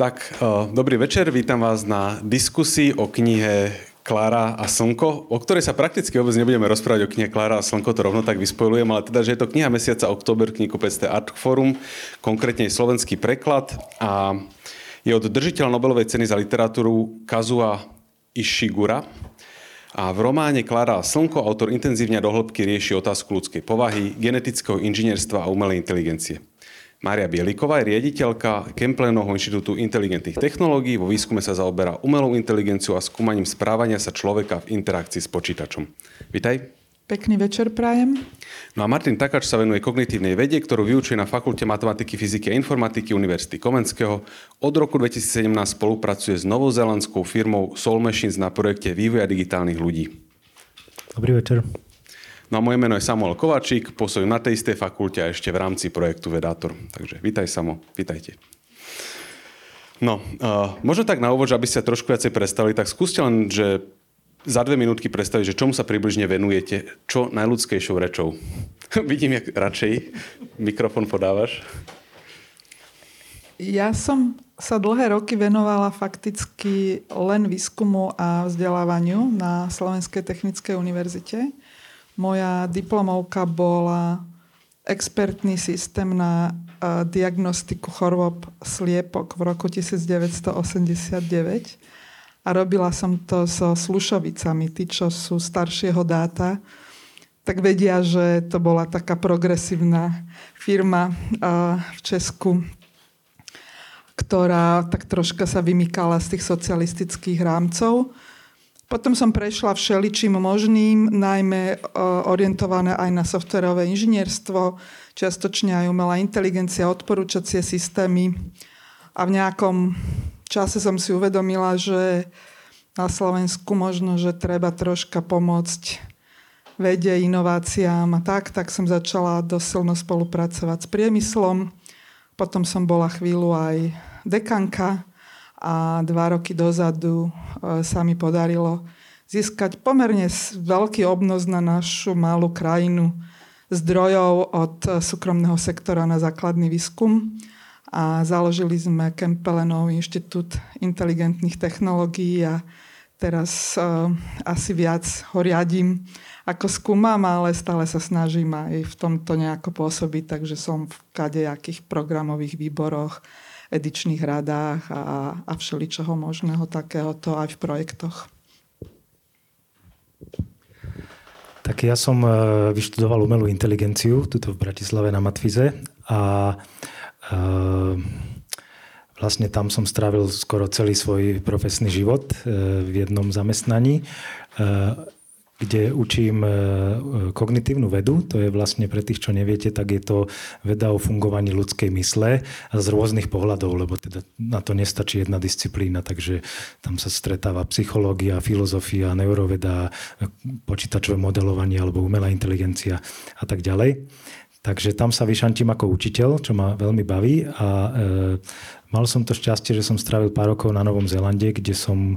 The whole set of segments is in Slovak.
Tak, dobrý večer, vítam vás na diskusii o knihe Klára a Slnko, o ktorej sa prakticky vôbec nebudeme rozprávať o knihe Klára a Slnko, to rovno tak vyspojulujem, ale teda, že je to kniha mesiaca október, knihkupectve Art Forum, konkrétne slovenský preklad a je od držiteľa Nobelovej ceny za literatúru Kazua Ishigura. A v románe Klára a Slnko autor intenzívne do hĺbky rieši otázku ľudskej povahy, genetického inžinierstva a umelej inteligencie. Mária Bieliková je riaditeľka Kemplenovho inštitútu inteligentných technológií. Vo výskume sa zaoberá umelou inteligenciou a skúmaním správania sa človeka v interakcii s počítačom. Vítaj. Pekný večer prajem. No a Martin Takač sa venuje kognitívnej vede, ktorú vyučuje na Fakulte matematiky, fyziky a informatiky Univerzity Komenského. Od roku 2017 spolupracuje s novozelandskou firmou Soul Machines na projekte vývoja digitálnych ľudí. Dobrý večer. No a moje meno je Samuel Kovačík, pôsobím na tej istej fakulte a ešte v rámci projektu Vedátor. Takže vítaj Samo, vítajte. No, uh, možno tak na úvod, že aby ste trošku viacej predstavili, tak skúste len, že za dve minútky predstaviť, že čomu sa približne venujete, čo najľudskejšou rečou. Vidím, jak radšej mikrofon podávaš. Ja som sa dlhé roky venovala fakticky len výskumu a vzdelávaniu na Slovenskej technickej univerzite. Moja diplomovka bola expertný systém na diagnostiku chorôb sliepok v roku 1989 a robila som to so Slušovicami. Tí, čo sú staršieho dáta, tak vedia, že to bola taká progresívna firma v Česku, ktorá tak troška sa vymykala z tých socialistických rámcov. Potom som prešla všeličím možným, najmä e, orientované aj na softverové inžinierstvo, čiastočne aj umelá inteligencia, odporúčacie systémy. A v nejakom čase som si uvedomila, že na Slovensku možno, že treba troška pomôcť vede, inováciám a tak, tak som začala dosilno spolupracovať s priemyslom. Potom som bola chvíľu aj dekanka a dva roky dozadu e, sa mi podarilo získať pomerne veľký obnos na našu malú krajinu zdrojov od súkromného sektora na základný výskum. A založili sme Kempelenov inštitút inteligentných technológií a teraz uh, asi viac ho riadím ako skúmam, ale stále sa snažím aj v tomto nejako pôsobiť, takže som v kadejakých programových výboroch, edičných radách a, a všeličoho možného takéhoto aj v projektoch. Tak ja som e, vyštudoval umelú inteligenciu tuto v Bratislave na Matfize a e, vlastne tam som strávil skoro celý svoj profesný život e, v jednom zamestnaní kde učím e, kognitívnu vedu. To je vlastne pre tých, čo neviete, tak je to veda o fungovaní ľudskej mysle z rôznych pohľadov, lebo teda na to nestačí jedna disciplína, takže tam sa stretáva psychológia, filozofia, neuroveda, počítačové modelovanie alebo umelá inteligencia a tak ďalej. Takže tam sa vyšantím ako učiteľ, čo ma veľmi baví a e, mal som to šťastie, že som strávil pár rokov na Novom Zélande, kde som e,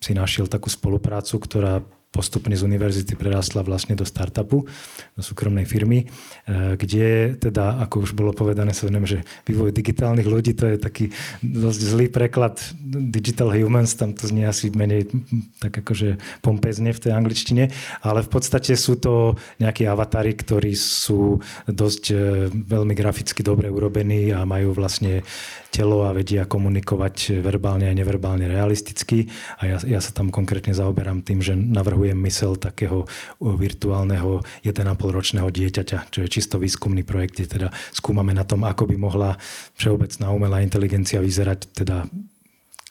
si našiel takú spoluprácu, ktorá postupne z univerzity prerastla vlastne do startupu, do súkromnej firmy, e, kde teda, ako už bolo povedané, sa viem, že vývoj digitálnych ľudí, to je taký dosť zlý preklad. Digital humans, tam to znie asi menej tak akože pompezne v tej angličtine, ale v podstate sú to nejakí avatári, ktorí sú dosť e, veľmi graficky dobre urobení a majú vlastne telo a vedia komunikovať verbálne a neverbálne realisticky. A ja, ja sa tam konkrétne zaoberám tým, že navrhujem mysel takého virtuálneho 1,5 ročného dieťaťa, čo je čisto výskumný projekt, kde teda skúmame na tom, ako by mohla všeobecná umelá inteligencia vyzerať teda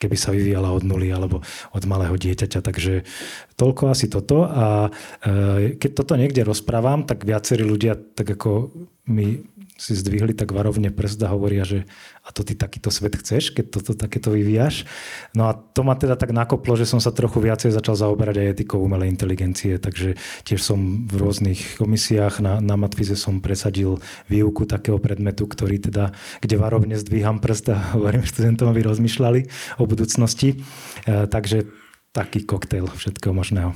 keby sa vyvíjala od nuly alebo od malého dieťaťa. Takže toľko asi toto. A e, keď toto niekde rozprávam, tak viacerí ľudia tak ako mi si zdvihli tak varovne prst a hovoria, že a to ty takýto svet chceš, keď toto takéto vyvíjaš. No a to ma teda tak nakoplo, že som sa trochu viacej začal zaoberať aj etikou umelej inteligencie, takže tiež som v rôznych komisiách na, na Matvize som presadil výuku takého predmetu, ktorý teda, kde varovne zdvíham prst a hovorím študentom, aby rozmýšľali o budúcnosti. E, takže taký koktejl všetkého možného.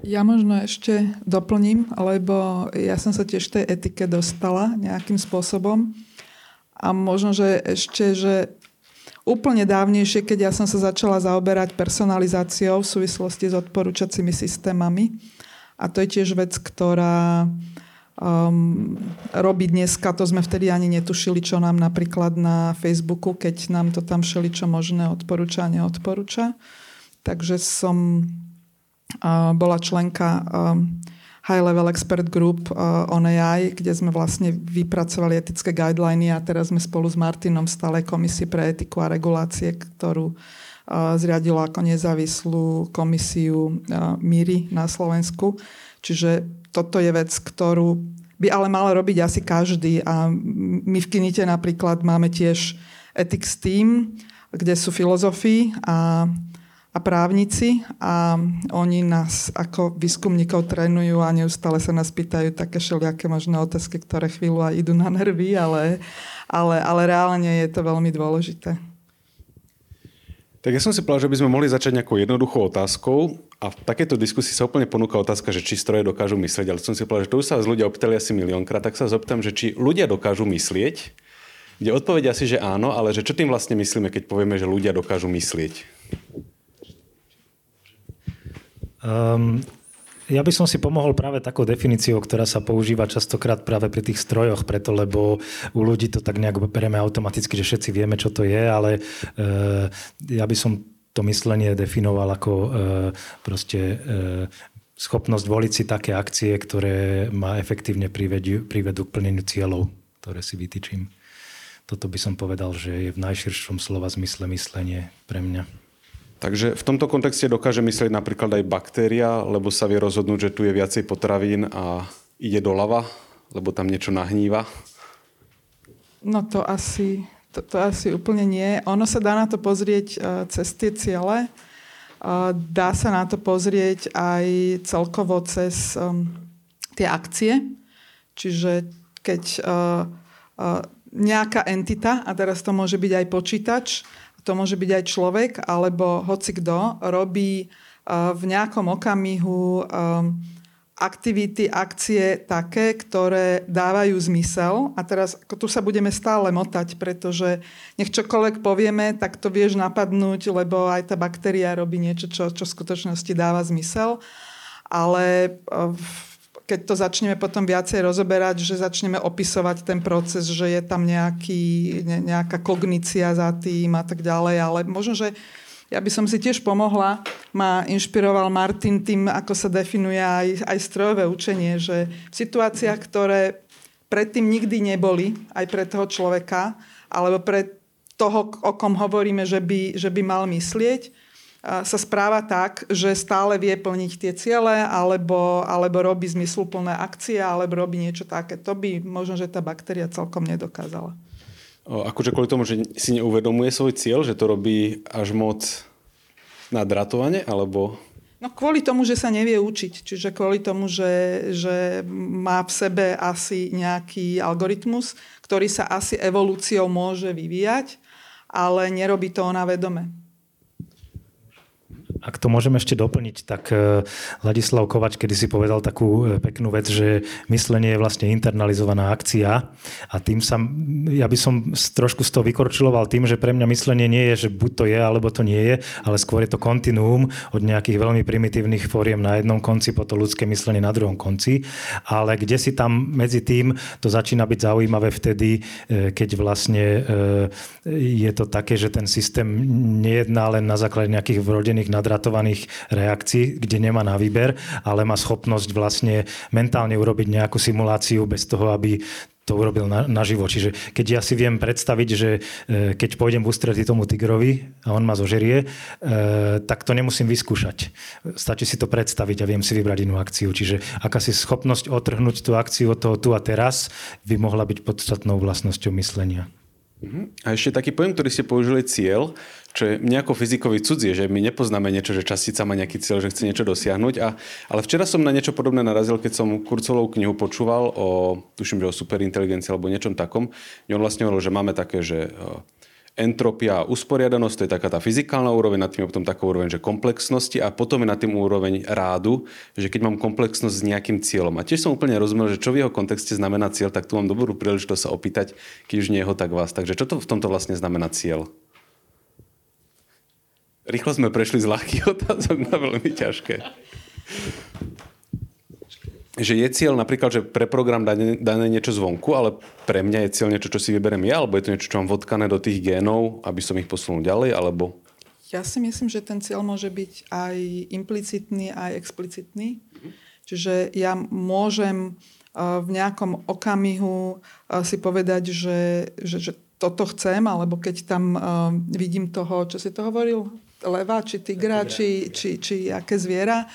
Ja možno ešte doplním, lebo ja som sa tiež tej etike dostala nejakým spôsobom. A možno, že ešte, že úplne dávnejšie, keď ja som sa začala zaoberať personalizáciou v súvislosti s odporúčacími systémami. A to je tiež vec, ktorá um, robí dneska, to sme vtedy ani netušili, čo nám napríklad na Facebooku, keď nám to tam čo možné odporúča a neodporúča. Takže som bola členka um, High Level Expert Group uh, on AI, kde sme vlastne vypracovali etické guideliny a teraz sme spolu s Martinom v stálej komisii pre etiku a regulácie, ktorú uh, zriadila ako nezávislú komisiu uh, MIRI na Slovensku. Čiže toto je vec, ktorú by ale mal robiť asi každý a my v Kinite napríklad máme tiež ethics team, kde sú filozofii a a právnici a oni nás ako výskumníkov trénujú a neustále sa nás pýtajú také všelijaké možné otázky, ktoré chvíľu aj idú na nervy, ale, ale, ale reálne je to veľmi dôležité. Tak ja som si povedal, že by sme mohli začať nejakou jednoduchou otázkou a v takéto diskusii sa úplne ponúka otázka, že či stroje dokážu myslieť, ale som si povedal, že to už sa ľudia opýtali asi miliónkrát, tak sa zoptám, že či ľudia dokážu myslieť, kde odpovedia si, že áno, ale že čo tým vlastne myslíme, keď povieme, že ľudia dokážu myslieť? Um, ja by som si pomohol práve takou definíciou, ktorá sa používa častokrát práve pri tých strojoch, preto lebo u ľudí to tak nejak bereme automaticky, že všetci vieme, čo to je, ale uh, ja by som to myslenie definoval ako uh, proste uh, schopnosť voliť si také akcie, ktoré ma efektívne privedú, privedú k plneniu cieľov, ktoré si vytýčim. Toto by som povedal, že je v najširšom slova zmysle myslenie pre mňa. Takže v tomto kontexte dokáže myslieť napríklad aj baktéria, lebo sa vie rozhodnúť, že tu je viacej potravín a ide doľava, lebo tam niečo nahníva? No to asi, to, to asi úplne nie. Ono sa dá na to pozrieť uh, cez tie ciele. Uh, dá sa na to pozrieť aj celkovo cez tie akcie. Čiže keď uh, nejaká entita, a teraz to môže byť aj počítač, to môže byť aj človek, alebo hoci kto robí uh, v nejakom okamihu um, aktivity, akcie také, ktoré dávajú zmysel. A teraz ako tu sa budeme stále motať, pretože nech čokoľvek povieme, tak to vieš napadnúť, lebo aj tá baktéria robí niečo, čo, čo v skutočnosti dáva zmysel. Ale uh, keď to začneme potom viacej rozoberať, že začneme opisovať ten proces, že je tam nejaký, ne, nejaká kognícia za tým a tak ďalej, ale možno, že ja by som si tiež pomohla, ma inšpiroval Martin tým, ako sa definuje aj, aj strojové učenie, že v situáciách, ktoré predtým nikdy neboli, aj pre toho človeka, alebo pre toho, o kom hovoríme, že by, že by mal myslieť, sa správa tak, že stále vie plniť tie ciele, alebo, alebo robí zmysluplné akcie, alebo robí niečo také. To by možno, že tá baktéria celkom nedokázala. O, akože kvôli tomu, že si neuvedomuje svoj cieľ, že to robí až moc nadratovane, alebo... No kvôli tomu, že sa nevie učiť. Čiže kvôli tomu, že, že má v sebe asi nejaký algoritmus, ktorý sa asi evolúciou môže vyvíjať, ale nerobí to ona vedome. Ak to môžem ešte doplniť, tak e, Ladislav Kovač kedy si povedal takú e, peknú vec, že myslenie je vlastne internalizovaná akcia a tým sa, ja by som trošku z toho vykorčiloval tým, že pre mňa myslenie nie je, že buď to je, alebo to nie je, ale skôr je to kontinuum od nejakých veľmi primitívnych fóriem na jednom konci po to ľudské myslenie na druhom konci, ale kde si tam medzi tým to začína byť zaujímavé vtedy, e, keď vlastne je to také, že ten systém nejedná len na základe nejakých vrodených nadradov nadratovaných reakcií, kde nemá na výber, ale má schopnosť vlastne mentálne urobiť nejakú simuláciu bez toho, aby to urobil na, naživo. Čiže keď ja si viem predstaviť, že e, keď pôjdem v ústretí tomu tigrovi a on ma zožerie, e, tak to nemusím vyskúšať. Stačí si to predstaviť a viem si vybrať inú akciu. Čiže akási schopnosť otrhnúť tú akciu od toho tu a teraz by mohla byť podstatnou vlastnosťou myslenia. Mhm. A ešte taký pojem, ktorý ste použili cieľ, čo je nejako fyzikovi cudzie, že my nepoznáme niečo, že častica má nejaký cieľ, že chce niečo dosiahnuť. A, ale včera som na niečo podobné narazil, keď som Kurcovou knihu počúval o, tuším, že o superinteligencii alebo niečom takom. On vlastne hovoril, že máme také, že entropia a usporiadanosť, to je taká tá fyzikálna úroveň, nad tým je potom taká úroveň, že komplexnosti a potom je na tým úroveň rádu, že keď mám komplexnosť s nejakým cieľom. A tiež som úplne rozumel, že čo v jeho kontexte znamená cieľ, tak tu mám dobrú príležitosť sa opýtať, keď už nie jeho, tak vás. Takže čo to v tomto vlastne znamená cieľ? Rýchlo sme prešli z ľahkých otázok na veľmi ťažké že je cieľ napríklad, že pre program dané, dané niečo zvonku, ale pre mňa je cieľ niečo, čo si vyberiem ja, alebo je to niečo, čo mám vodkané do tých génov, aby som ich posunul ďalej, alebo... Ja si myslím, že ten cieľ môže byť aj implicitný, aj explicitný. Čiže ja môžem v nejakom okamihu si povedať, že, že, že toto chcem, alebo keď tam vidím toho, čo si to hovoril, leva, či tigra, či, či, či aké zviera,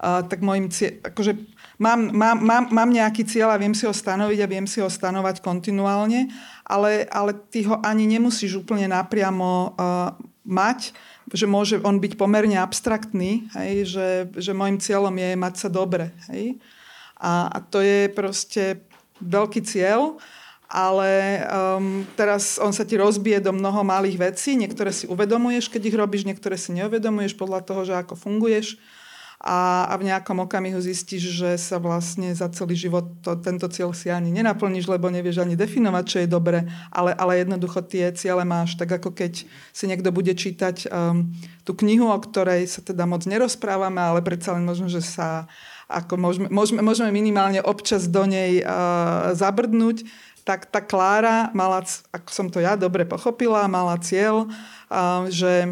tak môjim cieľ, akože mám, mám, mám, mám nejaký cieľ a viem si ho stanoviť a viem si ho stanovať kontinuálne, ale, ale ty ho ani nemusíš úplne napriamo uh, mať, že môže on byť pomerne abstraktný, hej, že, že môjim cieľom je mať sa dobre. Hej. A, a to je proste veľký cieľ, ale um, teraz on sa ti rozbije do mnoho malých vecí, niektoré si uvedomuješ, keď ich robíš, niektoré si neuvedomuješ podľa toho, že ako funguješ a, a v nejakom okamihu zistíš, že sa vlastne za celý život to, tento cieľ si ani nenaplníš, lebo nevieš ani definovať, čo je dobre, ale, ale jednoducho tie ciele máš. Tak ako keď si niekto bude čítať um, tú knihu, o ktorej sa teda moc nerozprávame, ale predsa len možno, že sa ako môžeme, môžeme, môžeme minimálne občas do nej uh, zabrdnúť, tak tá Klára mala, ako som to ja dobre pochopila, mala cieľ, uh, že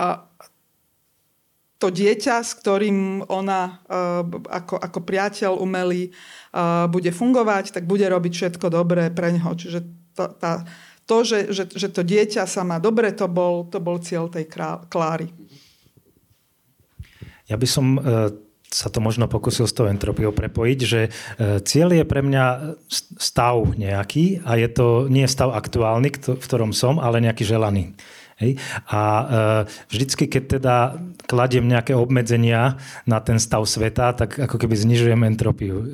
uh, to dieťa, s ktorým ona uh, ako, ako priateľ umelý uh, bude fungovať, tak bude robiť všetko dobré pre ňoho. Čiže to, tá, to že, že, že to dieťa sa má dobre, to bol, to bol cieľ tej Kláry. Ja by som uh sa to možno pokusil s tou entropiou prepojiť, že cieľ je pre mňa stav nejaký a je to nie stav aktuálny, v ktorom som, ale nejaký želaný. Hej? A e, vždycky, keď teda kladiem nejaké obmedzenia na ten stav sveta, tak ako keby znižujem entropiu. E,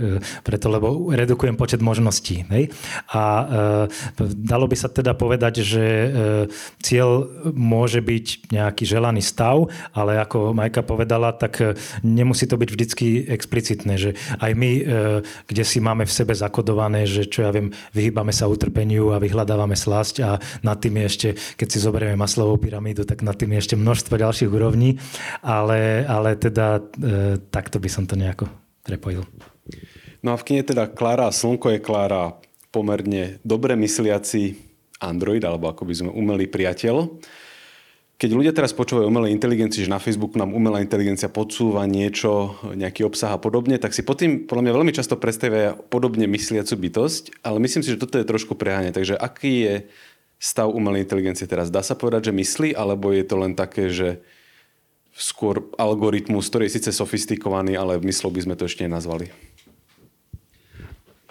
preto, lebo redukujem počet možností. Hej? A e, dalo by sa teda povedať, že e, cieľ môže byť nejaký želaný stav, ale ako Majka povedala, tak nemusí to byť vždycky explicitné, že aj my, e, kde si máme v sebe zakodované, že čo ja viem, vyhýbame sa utrpeniu a vyhľadávame slasť a nad tým je ešte, keď si zoberieme Maslowú pyramídu, tak nad tým je ešte množstvo ďalších úrovní, ale, ale teda e, takto by som to nejako prepojil. No a v knihe teda Klára Slnko je Klára pomerne dobre mysliaci Android, alebo ako by sme umelý priateľ. Keď ľudia teraz počúvajú umelej inteligencii, že na Facebooku nám umelá inteligencia podsúva niečo, nejaký obsah a podobne, tak si pod tým podľa mňa veľmi často predstavia podobne mysliacu bytosť, ale myslím si, že toto je trošku preháňa. Takže aký je stav umelej inteligencie teraz? Dá sa povedať, že myslí, alebo je to len také, že skôr algoritmus, ktorý je síce sofistikovaný, ale myslou by sme to ešte nenazvali?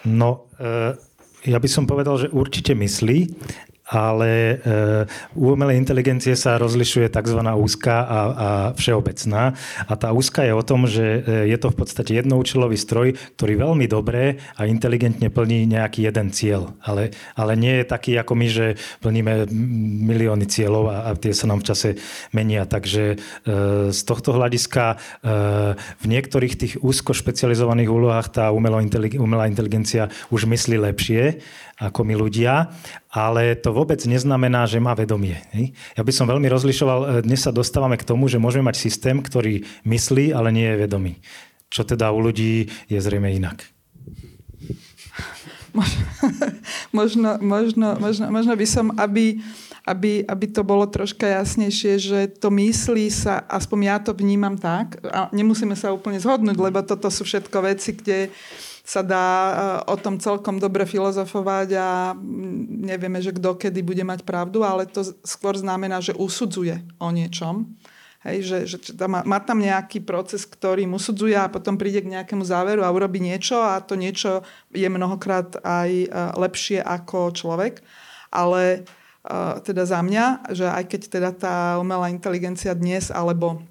No, e, ja by som povedal, že určite myslí, ale u umelej inteligencie sa rozlišuje tzv. úzka a, a všeobecná. A tá úzka je o tom, že e, je to v podstate jednoučelový stroj, ktorý veľmi dobre a inteligentne plní nejaký jeden cieľ. Ale, ale nie je taký ako my, že plníme milióny cieľov a, a tie sa nám v čase menia. Takže uh, z tohto hľadiska v niektorých tých úzko špecializovaných úlohách tá umelá inteligencia už myslí lepšie ako my ľudia, ale to vôbec neznamená, že má vedomie. Ja by som veľmi rozlišoval, e, dnes sa dostávame k tomu, že môžeme mať systém, ktorý myslí, ale nie je vedomý. Čo teda u ľudí je zrejme inak. Možno, možno, možno, možno by som, aby, aby, aby to bolo troška jasnejšie, že to myslí sa, aspoň ja to vnímam tak, a nemusíme sa úplne zhodnúť, lebo toto sú všetko veci, kde sa dá eh, o tom celkom dobre filozofovať a mm, nevieme, že kto kedy bude mať pravdu, ale to skôr znamená, že usudzuje o niečom. Hej, že, že má, má tam nejaký proces, ktorý usudzuje a potom príde k nejakému záveru a urobí niečo a to niečo je mnohokrát aj eh, lepšie ako človek. Ale uh, teda za mňa, že aj keď teda tá umelá inteligencia dnes alebo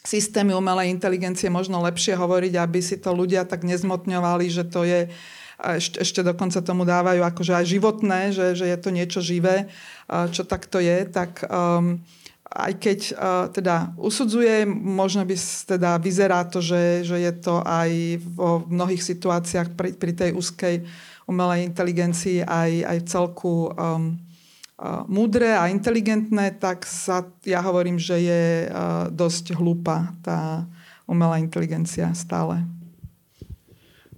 systémy umelej inteligencie možno lepšie hovoriť, aby si to ľudia tak nezmotňovali, že to je ešte, ešte dokonca tomu dávajú akože aj životné, že, že je to niečo živé, čo takto je, tak um, aj keď uh, teda usudzuje, možno by teda vyzerá to, že, že je to aj vo mnohých situáciách pri, pri tej úzkej umelej inteligencii aj, aj celku um, múdre a inteligentné, tak sa, ja hovorím, že je dosť hlúpa tá umelá inteligencia stále.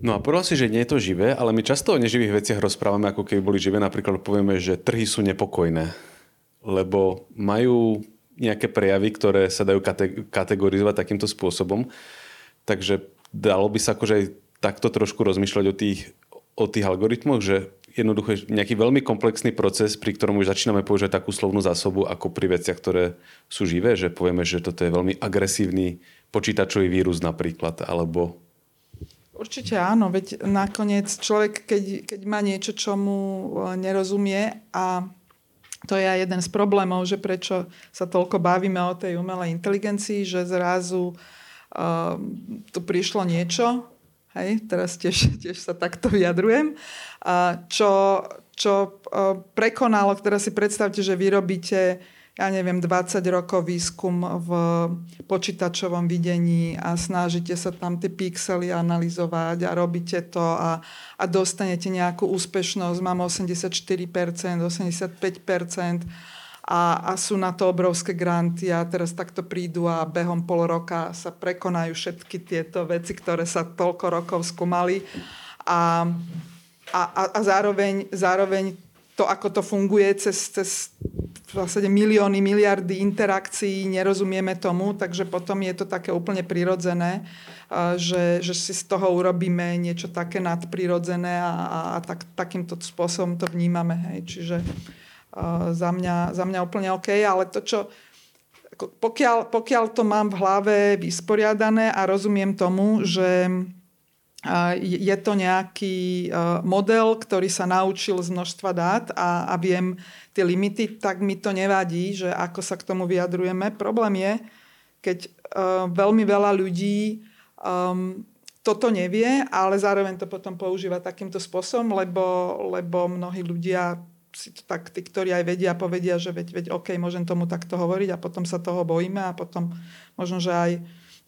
No a povedal si, že nie je to živé, ale my často o neživých veciach rozprávame, ako keby boli živé. Napríklad povieme, že trhy sú nepokojné, lebo majú nejaké prejavy, ktoré sa dajú kategorizovať takýmto spôsobom. Takže dalo by sa akože aj takto trošku rozmýšľať o tých, o tých algoritmoch, že jednoducho nejaký veľmi komplexný proces, pri ktorom už začíname používať takú slovnú zásobu ako pri veciach, ktoré sú živé, že povieme, že toto je veľmi agresívny počítačový vírus napríklad, alebo Určite áno, veď nakoniec človek, keď, keď má niečo, čo mu e, nerozumie a to je aj jeden z problémov, že prečo sa toľko bavíme o tej umelej inteligencii, že zrazu uh, tu prišlo niečo, hej, teraz tiež, tiež sa takto vyjadrujem, uh, čo, čo uh, prekonalo, teraz si predstavte, že vyrobíte ja neviem, 20 rokov výskum v počítačovom videní a snažíte sa tam tie pixely analyzovať a robíte to a, a dostanete nejakú úspešnosť, mám 84%, 85% a, a sú na to obrovské granty a teraz takto prídu a behom pol roka sa prekonajú všetky tieto veci, ktoré sa toľko rokov skúmali a, a, a, zároveň, zároveň to, ako to funguje cez, cez v zásade milióny, miliardy interakcií, nerozumieme tomu, takže potom je to také úplne prirodzené, že, že si z toho urobíme niečo také nadprirodzené a, a, tak, takýmto spôsobom to vnímame. Hej. Čiže za, mňa, za mňa úplne OK, ale to, čo pokiaľ, pokiaľ to mám v hlave vysporiadané a rozumiem tomu, že je to nejaký model, ktorý sa naučil z množstva dát a, a viem tie limity, tak mi to nevadí, že ako sa k tomu vyjadrujeme. Problém je, keď veľmi veľa ľudí um, toto nevie, ale zároveň to potom používa takýmto spôsobom, lebo, lebo mnohí ľudia si to tak, tí, ktorí aj vedia, povedia, že veď, veď OK, môžem tomu takto hovoriť a potom sa toho bojíme a potom možno, že aj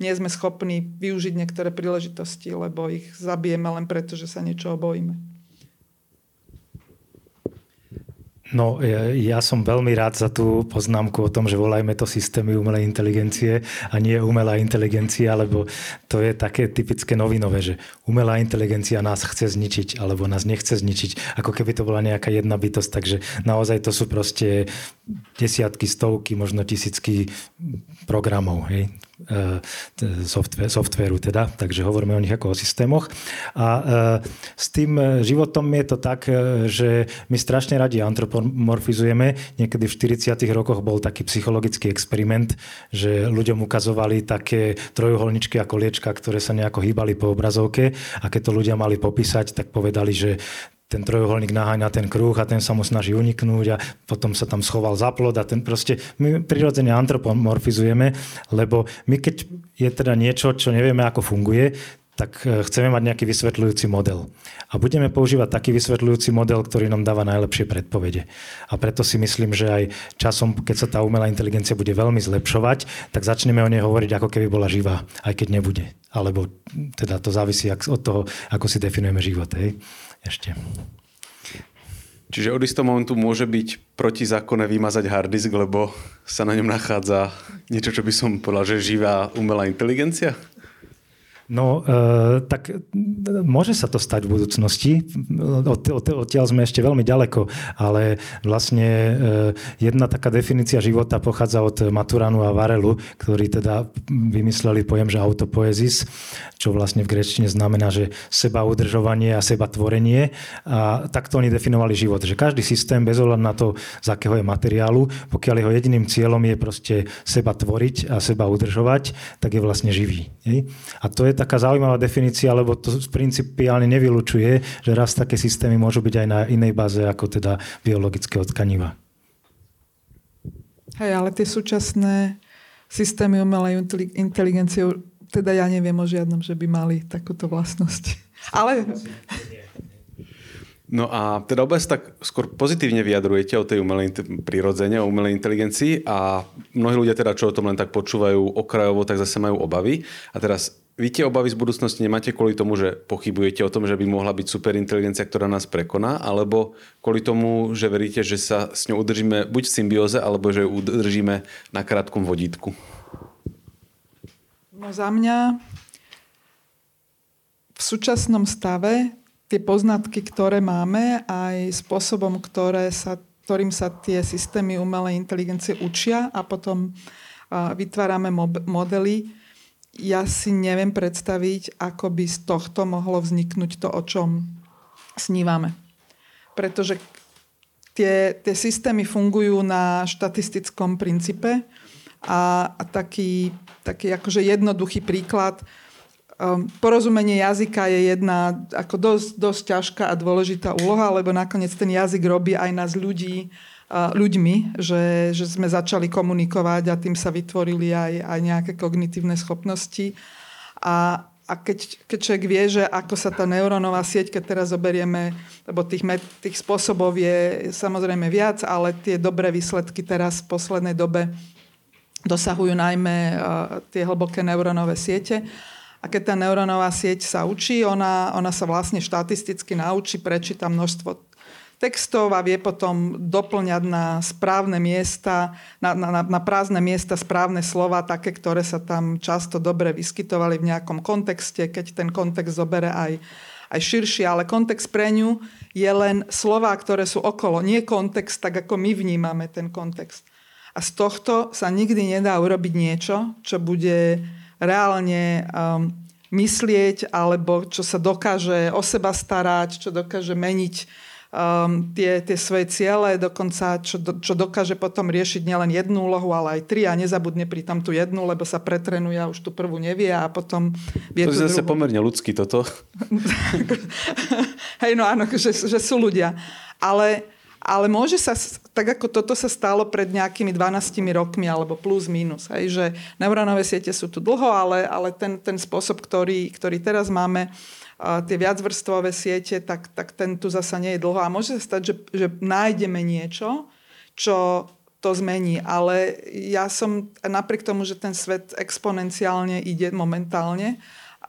nie sme schopní využiť niektoré príležitosti, lebo ich zabijeme len preto, že sa niečo bojíme. No, ja, som veľmi rád za tú poznámku o tom, že volajme to systémy umelej inteligencie a nie umelá inteligencia, lebo to je také typické novinové, že umelá inteligencia nás chce zničiť alebo nás nechce zničiť, ako keby to bola nejaká jedna bytosť. Takže naozaj to sú proste desiatky, stovky, možno tisícky programov. Hej? E, software, softwareu teda, takže hovoríme o nich ako o systémoch. A e, s tým životom je to tak, e, že my strašne radi antropomorfizujeme. Niekedy v 40 rokoch bol taký psychologický experiment, že ľuďom ukazovali také trojuholničky a koliečka, ktoré sa nejako hýbali po obrazovke a keď to ľudia mali popísať, tak povedali, že ten trojuholník naháňa ten kruh a ten sa mu snaží uniknúť a potom sa tam schoval za plod a ten proste, my prirodzene antropomorfizujeme, lebo my keď je teda niečo, čo nevieme ako funguje, tak e, chceme mať nejaký vysvetľujúci model. A budeme používať taký vysvetľujúci model, ktorý nám dáva najlepšie predpovede. A preto si myslím, že aj časom, keď sa tá umelá inteligencia bude veľmi zlepšovať, tak začneme o nej hovoriť, ako keby bola živá, aj keď nebude. Alebo teda to závisí od toho, ako si definujeme život. Hej ešte. Čiže od istého momentu môže byť protizákonné vymazať harddisk, lebo sa na ňom nachádza niečo, čo by som povedal, že živá umelá inteligencia? No, e, tak môže sa to stať v budúcnosti. Od, od, odtiaľ sme ešte veľmi ďaleko, ale vlastne e, jedna taká definícia života pochádza od Maturanu a Varelu, ktorí teda vymysleli pojem, že autopoezis, čo vlastne v grečtine znamená, že seba udržovanie a seba tvorenie. A takto oni definovali život, že každý systém, bez ohľadu na to, z akého je materiálu, pokiaľ jeho jediným cieľom je proste seba tvoriť a seba udržovať, tak je vlastne živý. A to je taká zaujímavá definícia, lebo to principiálne nevylučuje, že raz také systémy môžu byť aj na inej báze ako teda biologické tkaniva. Hej, ale tie súčasné systémy umelej inteligencie, teda ja neviem o žiadnom, že by mali takúto vlastnosť. Ale... No a teda obec tak skôr pozitívne vyjadrujete o tej umelej prirodzene, o umelej inteligencii a mnohí ľudia teda, čo o tom len tak počúvajú okrajovo, tak zase majú obavy. A teraz vy tie obavy z budúcnosti nemáte kvôli tomu, že pochybujete o tom, že by mohla byť superinteligencia, ktorá nás prekoná, alebo kvôli tomu, že veríte, že sa s ňou udržíme buď v symbióze, alebo že ju udržíme na krátkom vodítku? No za mňa v súčasnom stave tie poznatky, ktoré máme, aj spôsobom, ktoré sa, ktorým sa tie systémy umelej inteligencie učia a potom vytvárame modely, ja si neviem predstaviť, ako by z tohto mohlo vzniknúť to, o čom snívame. Pretože tie, tie systémy fungujú na štatistickom princípe a, a taký, taký akože jednoduchý príklad – porozumenie jazyka je jedna ako dosť, dosť ťažká a dôležitá úloha, lebo nakoniec ten jazyk robí aj nás ľudí, uh, ľuďmi, že, že sme začali komunikovať a tým sa vytvorili aj, aj nejaké kognitívne schopnosti. A, a keď, keď človek vie, že ako sa tá neurónová sieť, keď teraz zoberieme, lebo tých, tých spôsobov je samozrejme viac, ale tie dobré výsledky teraz v poslednej dobe dosahujú najmä uh, tie hlboké neurónové siete. A keď tá neurónová sieť sa učí, ona, ona sa vlastne štatisticky naučí, prečíta množstvo textov a vie potom doplňať na správne miesta, na, na, na prázdne miesta správne slova, také, ktoré sa tam často dobre vyskytovali v nejakom kontexte, keď ten kontext zobere aj, aj širší, ale kontext pre ňu je len slova, ktoré sú okolo, nie kontext, tak ako my vnímame ten kontext. A z tohto sa nikdy nedá urobiť niečo, čo bude reálne um, myslieť, alebo čo sa dokáže o seba starať, čo dokáže meniť um, tie, tie svoje ciele, dokonca čo, do, čo dokáže potom riešiť nielen jednu úlohu, ale aj tri a nezabudne pri tom tú jednu, lebo sa pretrenuje a už tú prvú nevie a potom vie To je zase druhú. pomerne ľudský toto. Hej, no áno, že, že sú ľudia. Ale ale môže sa, tak ako toto sa stalo pred nejakými 12 rokmi, alebo plus minus, hej, že neurónové siete sú tu dlho, ale, ale ten, ten spôsob, ktorý, ktorý teraz máme, tie viacvrstvové siete, tak, tak ten tu zasa nie je dlho. A môže sa stať, že, že nájdeme niečo, čo to zmení. Ale ja som, napriek tomu, že ten svet exponenciálne ide momentálne,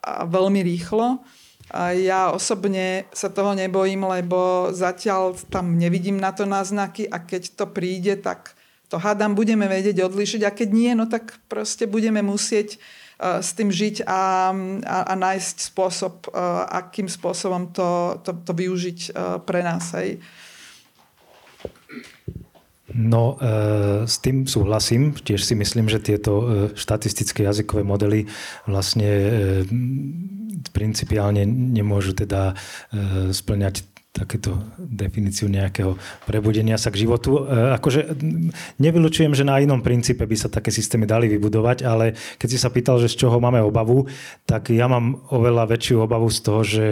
a veľmi rýchlo, ja osobne sa toho nebojím, lebo zatiaľ tam nevidím na to náznaky a keď to príde, tak to hádam budeme vedieť odlišiť a keď nie, no tak proste budeme musieť uh, s tým žiť a, a, a nájsť spôsob, uh, akým spôsobom to, to, to využiť uh, pre nás. Hej. No, e, s tým súhlasím. Tiež si myslím, že tieto e, štatistické jazykové modely vlastne e, principiálne nemôžu teda splňať takéto definíciu nejakého prebudenia sa k životu. E, akože nevylučujem, že na inom princípe by sa také systémy dali vybudovať, ale keď si sa pýtal, že z čoho máme obavu, tak ja mám oveľa väčšiu obavu z toho, že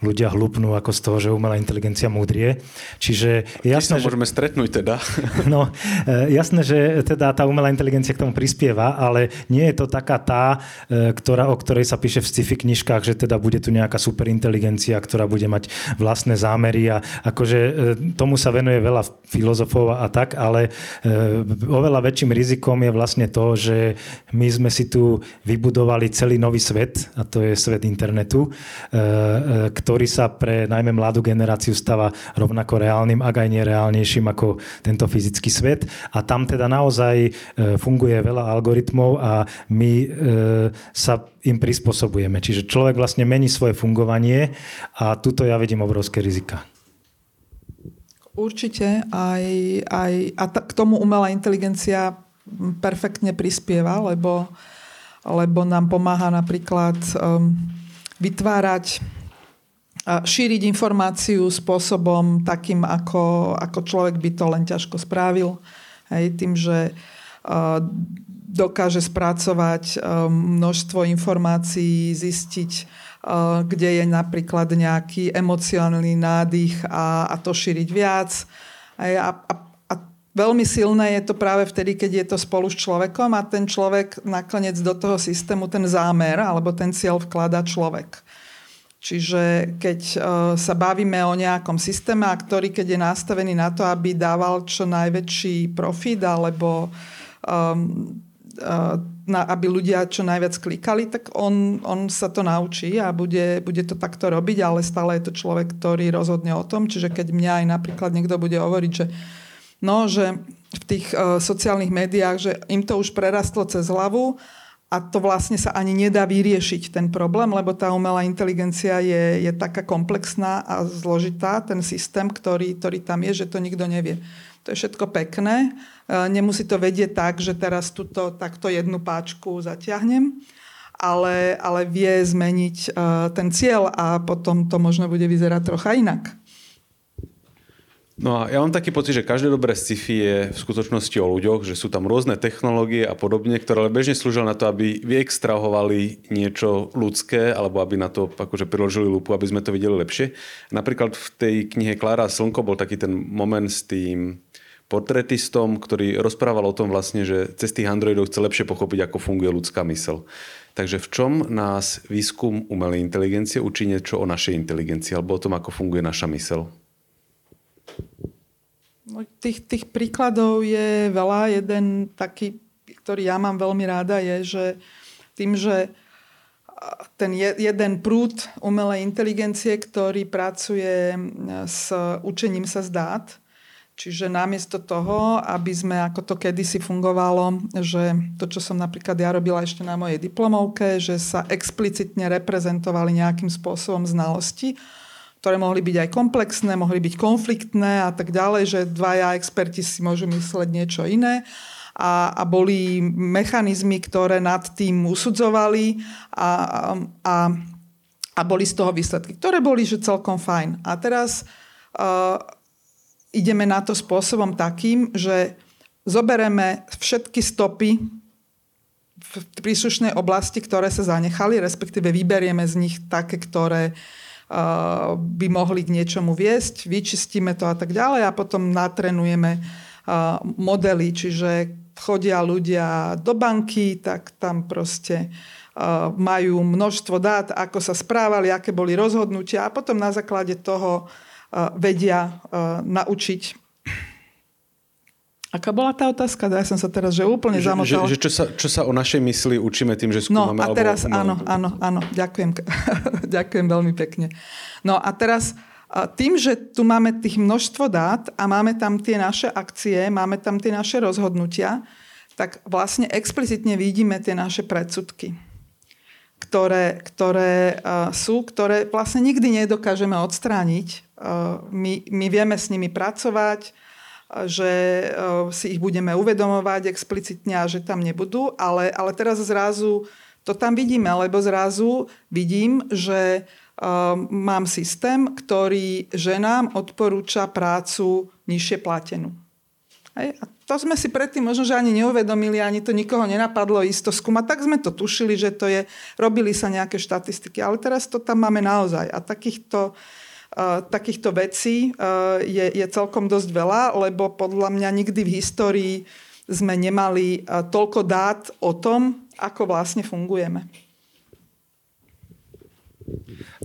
ľudia hlupnú ako z toho, že umelá inteligencia múdrie. Čiže jasné, že... môžeme stretnúť teda. No, e, jasné, že teda tá umelá inteligencia k tomu prispieva, ale nie je to taká tá, e, ktorá, o ktorej sa píše v sci-fi knižkách, že teda bude tu nejaká superinteligencia, ktorá bude mať vlastné zámery zámery a akože e, tomu sa venuje veľa filozofov a tak, ale e, oveľa väčším rizikom je vlastne to, že my sme si tu vybudovali celý nový svet a to je svet internetu, e, ktorý sa pre najmä mladú generáciu stáva rovnako reálnym, ak aj nereálnejším ako tento fyzický svet a tam teda naozaj funguje veľa algoritmov a my sa im prispôsobujeme. Čiže človek vlastne mení svoje fungovanie a tuto ja vidím obrovské rizika. Určite. Aj, aj, a t- k tomu umelá inteligencia perfektne prispieva, lebo, lebo nám pomáha napríklad um, vytvárať šíriť informáciu spôsobom takým, ako, ako človek by to len ťažko spravil. Hej, tým, že dokáže spracovať um, množstvo informácií, zistiť, kde je napríklad nejaký emocionálny nádych a, a to šíriť viac. A, a, a veľmi silné je to práve vtedy, keď je to spolu s človekom a ten človek nakoniec do toho systému ten zámer alebo ten cieľ vklada človek. Čiže keď uh, sa bavíme o nejakom systéme, a ktorý keď je nastavený na to, aby dával čo najväčší profit alebo um, uh, na, aby ľudia čo najviac klikali, tak on, on sa to naučí a bude, bude to takto robiť, ale stále je to človek, ktorý rozhodne o tom. Čiže keď mňa aj napríklad niekto bude hovoriť, že no, že v tých uh, sociálnych médiách, že im to už prerastlo cez hlavu a to vlastne sa ani nedá vyriešiť ten problém, lebo tá umelá inteligencia je, je taká komplexná a zložitá, ten systém, ktorý, ktorý tam je, že to nikto nevie. To je všetko pekné. E, nemusí to vedieť tak, že teraz túto, takto jednu páčku zatiahnem, ale, ale vie zmeniť e, ten cieľ a potom to možno bude vyzerať trocha inak. No a ja mám taký pocit, že každé dobré sci-fi je v skutočnosti o ľuďoch, že sú tam rôzne technológie a podobne, ktoré bežne slúžia na to, aby vyextrahovali niečo ľudské, alebo aby na to akože priložili lupu, aby sme to videli lepšie. Napríklad v tej knihe Klára Slnko bol taký ten moment s tým portretistom, ktorý rozprával o tom vlastne, že cez tých androidov chce lepšie pochopiť, ako funguje ľudská mysel. Takže v čom nás výskum umelej inteligencie učí niečo o našej inteligencii alebo o tom, ako funguje naša mysel? No, tých, tých príkladov je veľa. Jeden taký, ktorý ja mám veľmi ráda, je, že tým, že ten jeden prúd umelej inteligencie, ktorý pracuje s učením sa z dát, čiže namiesto toho, aby sme, ako to kedysi fungovalo, že to, čo som napríklad ja robila ešte na mojej diplomovke, že sa explicitne reprezentovali nejakým spôsobom znalosti, ktoré mohli byť aj komplexné, mohli byť konfliktné a tak ďalej, že dvaja experti si môžu mysleť niečo iné. A, a boli mechanizmy, ktoré nad tým usudzovali a, a, a boli z toho výsledky, ktoré boli že celkom fajn. A teraz uh, ideme na to spôsobom takým, že zobereme všetky stopy v príslušnej oblasti, ktoré sa zanechali, respektíve vyberieme z nich také, ktoré uh, by mohli k niečomu viesť, vyčistíme to a tak ďalej a potom natrenujeme modely, čiže chodia ľudia do banky, tak tam proste majú množstvo dát, ako sa správali, aké boli rozhodnutia a potom na základe toho vedia naučiť Aká bola tá otázka? Ja som sa teraz že úplne že, zamotala. Že, že čo, sa, čo sa o našej mysli učíme tým, že skúmame? No a teraz alebo... áno, áno, áno. Ďakujem, ďakujem veľmi pekne. No a teraz tým, že tu máme tých množstvo dát a máme tam tie naše akcie, máme tam tie naše rozhodnutia, tak vlastne explicitne vidíme tie naše predsudky, ktoré, ktoré uh, sú, ktoré vlastne nikdy nedokážeme odstrániť. Uh, my, my vieme s nimi pracovať, že eh, si ich budeme uvedomovať explicitne a že tam nebudú, ale, ale teraz zrazu to tam vidíme, lebo zrazu vidím, že mám systém, ktorý ženám odporúča prácu nižšie platenú. Hej? A to sme si predtým možno, že ani neuvedomili, ani to nikoho nenapadlo isto skúmať. Tak sme to tušili, že to je, robili sa nejaké štatistiky, ale teraz to tam máme naozaj. A takýchto uh, takýchto vecí je, je celkom dosť veľa, lebo podľa mňa nikdy v histórii sme nemali toľko dát o tom, ako vlastne fungujeme.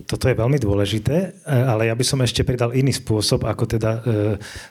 Toto je veľmi dôležité, e, ale ja by som ešte pridal iný spôsob, ako teda e,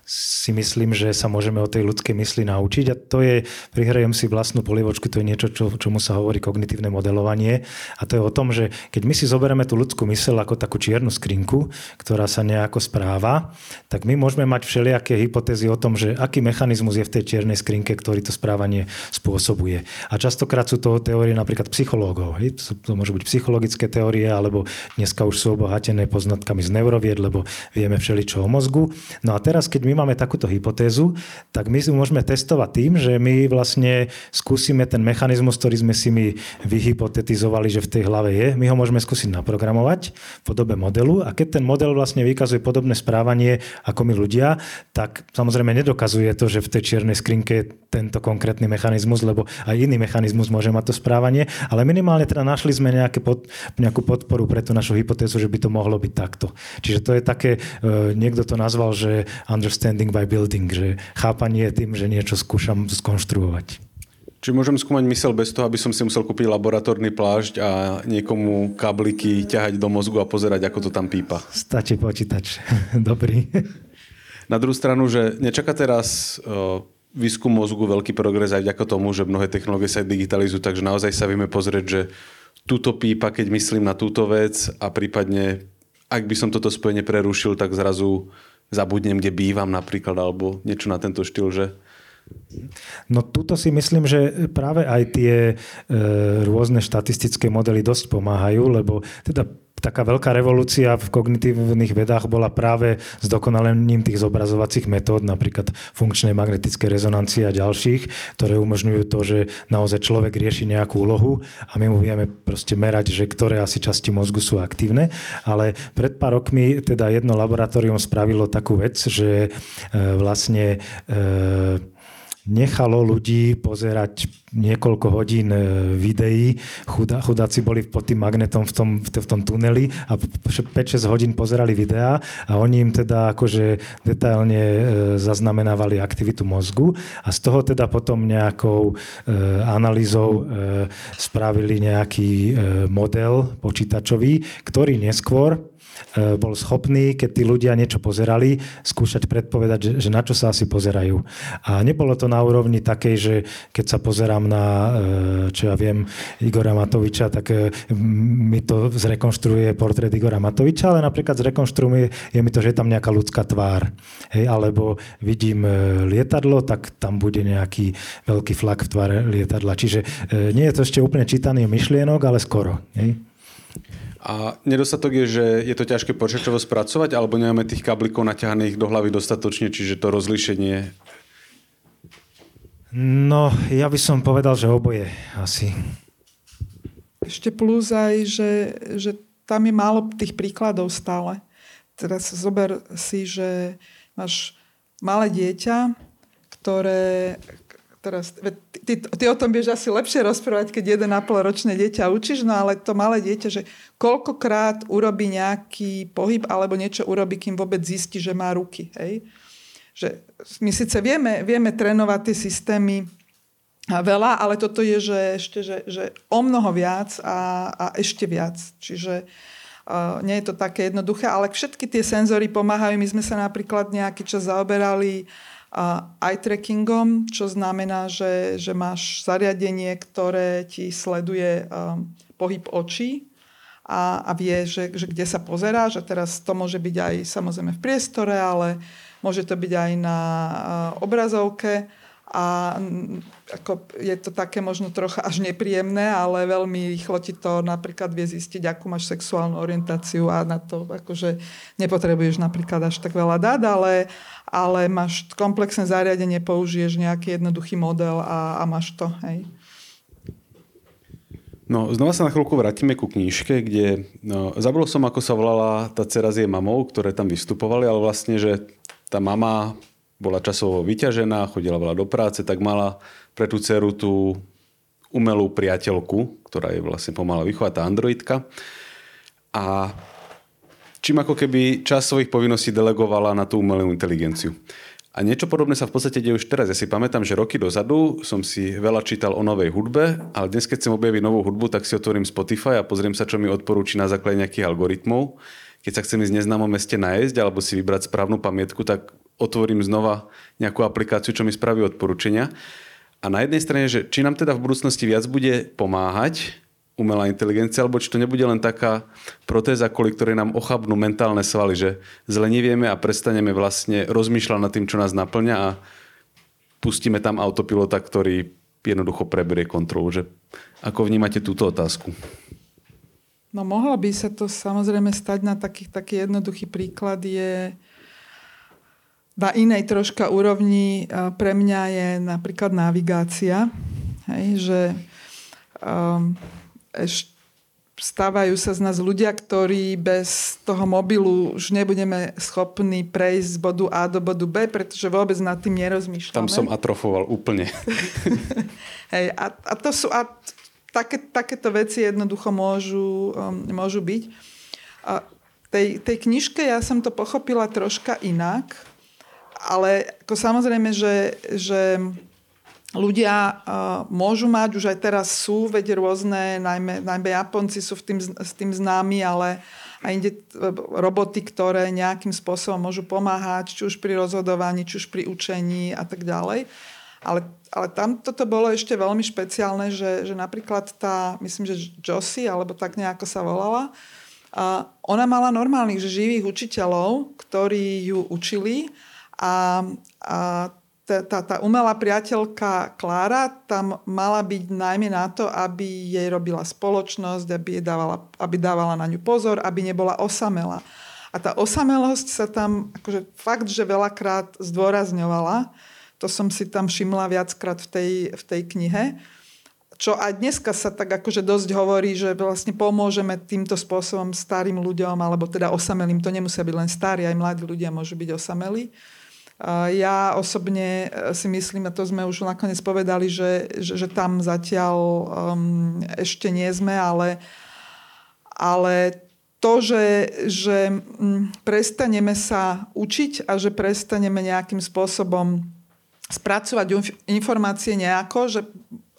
si myslím, že sa môžeme o tej ľudskej mysli naučiť a to je, prihrajem si vlastnú polievočku, to je niečo, čo, čomu sa hovorí kognitívne modelovanie a to je o tom, že keď my si zoberieme tú ľudskú mysel ako takú čiernu skrinku, ktorá sa nejako správa, tak my môžeme mať všelijaké hypotézy o tom, že aký mechanizmus je v tej čiernej skrinke, ktorý to správanie spôsobuje. A častokrát sú to teórie napríklad psychológov. To môžu byť psychologické teórie, alebo dneska už sú obohatené poznatkami z neurovied, lebo vieme všeličo o mozgu. No a teraz, keď my máme takúto hypotézu, tak my si môžeme testovať tým, že my vlastne skúsime ten mechanizmus, ktorý sme si my vyhypotetizovali, že v tej hlave je, my ho môžeme skúsiť naprogramovať v podobe modelu. A keď ten model vlastne vykazuje podobné správanie ako my ľudia, tak samozrejme nedokazuje to, že v tej čiernej skrinke je tento konkrétny mechanizmus, lebo aj iný mechanizmus môže mať to správanie, ale minimálne teda našli sme pod, nejakú podporu tú našu hypotézu že by to mohlo byť takto. Čiže to je také, e, niekto to nazval, že understanding by building, že chápanie tým, že niečo skúšam skonštruovať. Čiže môžem skúmať mysel bez toho, aby som si musel kúpiť laboratórny plášť a niekomu kabliky ťahať do mozgu a pozerať, ako to tam pípa. Stačí počítač. Dobrý. Na druhú stranu, že nečaká teraz výskum mozgu veľký progres aj vďaka tomu, že mnohé technológie sa digitalizujú, takže naozaj sa vieme pozrieť, že túto pípa, keď myslím na túto vec a prípadne, ak by som toto spojenie prerušil, tak zrazu zabudnem, kde bývam napríklad, alebo niečo na tento štýl, že? No tuto si myslím, že práve aj tie e, rôzne štatistické modely dosť pomáhajú, lebo teda taká veľká revolúcia v kognitívnych vedách bola práve s dokonalením tých zobrazovacích metód, napríklad funkčnej magnetické rezonancie a ďalších, ktoré umožňujú to, že naozaj človek rieši nejakú úlohu a my mu vieme proste merať, že ktoré asi časti mozgu sú aktívne. Ale pred pár rokmi teda jedno laboratórium spravilo takú vec, že e, vlastne e, nechalo ľudí pozerať niekoľko hodín e, videí. Chudá, chudáci boli pod tým magnetom v tom, v tom tuneli a 5-6 hodín pozerali videá a oni im teda akože detailne e, zaznamenávali aktivitu mozgu a z toho teda potom nejakou e, analýzou spravili nejaký model počítačový, ktorý neskôr bol schopný, keď tí ľudia niečo pozerali, skúšať predpovedať, že, že na čo sa asi pozerajú. A nebolo to na úrovni takej, že keď sa pozerám na, e, čo ja viem, Igora Matoviča, tak e, mi to zrekonštruuje portrét Igora Matoviča, ale napríklad zrekonštruuje je mi to, že je tam nejaká ľudská tvár. Hej, alebo vidím lietadlo, tak tam bude nejaký veľký flak v tvare lietadla. Čiže nie je to ešte úplne čítaný myšlienok, ale skoro. Hej. A nedostatok je, že je to ťažké počítačovo spracovať, alebo nemáme tých kablikov naťahaných do hlavy dostatočne, čiže to rozlíšenie... No, ja by som povedal, že oboje asi. Ešte plus aj, že, že tam je málo tých príkladov stále. Teraz zober si, že máš malé dieťa, ktoré, teraz, ty, ty o tom vieš asi lepšie rozprávať, keď 1,5 ročné dieťa učíš, no ale to malé dieťa, že koľkokrát urobí nejaký pohyb alebo niečo urobí, kým vôbec zistí, že má ruky. Hej? Že my síce vieme, vieme trénovať tie systémy a veľa, ale toto je, že ešte že, že o mnoho viac a, a ešte viac. Čiže uh, nie je to také jednoduché, ale všetky tie senzory pomáhajú. My sme sa napríklad nejaký čas zaoberali uh, eye trackingom, čo znamená, že, že máš zariadenie, ktoré ti sleduje um, pohyb očí a, a vie, že, že kde sa pozerá, že teraz to môže byť aj samozrejme v priestore, ale môže to byť aj na uh, obrazovke a ako je to také možno trocha až nepríjemné, ale veľmi rýchlo ti to napríklad vie zistiť, akú máš sexuálnu orientáciu a na to akože nepotrebuješ napríklad až tak veľa dát, ale, ale máš komplexné zariadenie, použiješ nejaký jednoduchý model a, a máš to. Hej. No, znova sa na chvíľku vrátime ku knížke, kde no, zabudol som, ako sa volala tá dcera s jej mamou, ktoré tam vystupovali, ale vlastne, že tá mama bola časovo vyťažená, chodila veľa do práce, tak mala pre tú dceru tú umelú priateľku, ktorá je vlastne pomalá vychová, tá androidka. A čím ako keby čas svojich povinností delegovala na tú umelú inteligenciu. A niečo podobné sa v podstate deje už teraz. Ja si pamätám, že roky dozadu som si veľa čítal o novej hudbe, ale dnes, keď chcem objaviť novú hudbu, tak si otvorím Spotify a pozriem sa, čo mi odporúči na základe nejakých algoritmov. Keď sa chcem ísť neznámom meste najesť alebo si vybrať správnu pamätku, tak otvorím znova nejakú aplikáciu, čo mi spraví odporúčania. A na jednej strane, že či nám teda v budúcnosti viac bude pomáhať umelá inteligencia, alebo či to nebude len taká protéza, kvôli ktorej nám ochabnú mentálne svaly, že zlenivieme a prestaneme vlastne rozmýšľať nad tým, čo nás naplňa a pustíme tam autopilota, ktorý jednoducho preberie kontrolu. Že ako vnímate túto otázku? No mohlo by sa to samozrejme stať na taký, taký jednoduchý príklad je na inej troška úrovni pre mňa je napríklad navigácia. Hej, že um, eš, stávajú sa z nás ľudia, ktorí bez toho mobilu už nebudeme schopní prejsť z bodu A do bodu B, pretože vôbec nad tým nerozmýšľame. Tam som atrofoval úplne. Hej, a, a to sú... A také, takéto veci jednoducho môžu, um, môžu byť. A tej, tej knižke ja som to pochopila troška inak ale ako samozrejme, že, že ľudia uh, môžu mať, už aj teraz sú, veď rôzne, najmä, najmä Japonci sú v tým, s tým známi, ale aj inde roboty, ktoré nejakým spôsobom môžu pomáhať, či už pri rozhodovaní, či už pri učení a tak ďalej. Ale, ale tam toto bolo ešte veľmi špeciálne, že, že napríklad tá, myslím, že Josie, alebo tak nejako sa volala, a ona mala normálnych, živých učiteľov, ktorí ju učili a, a tá, tá, tá umelá priateľka Klára tam mala byť najmä na to, aby jej robila spoločnosť, aby, jej dávala, aby dávala na ňu pozor, aby nebola osamela. A tá osamelosť sa tam akože fakt, že veľakrát zdôrazňovala. To som si tam všimla viackrát v tej, v tej knihe. Čo aj dneska sa tak akože dosť hovorí, že vlastne pomôžeme týmto spôsobom starým ľuďom, alebo teda osamelým. To nemusia byť len starí, aj mladí ľudia môžu byť osamelí. Ja osobne e, si myslím, a to sme už nakoniec povedali, že, že, že tam zatiaľ um, ešte nie sme, ale, ale to, že, že um, prestaneme sa učiť a že prestaneme nejakým spôsobom spracovať informácie nejako, že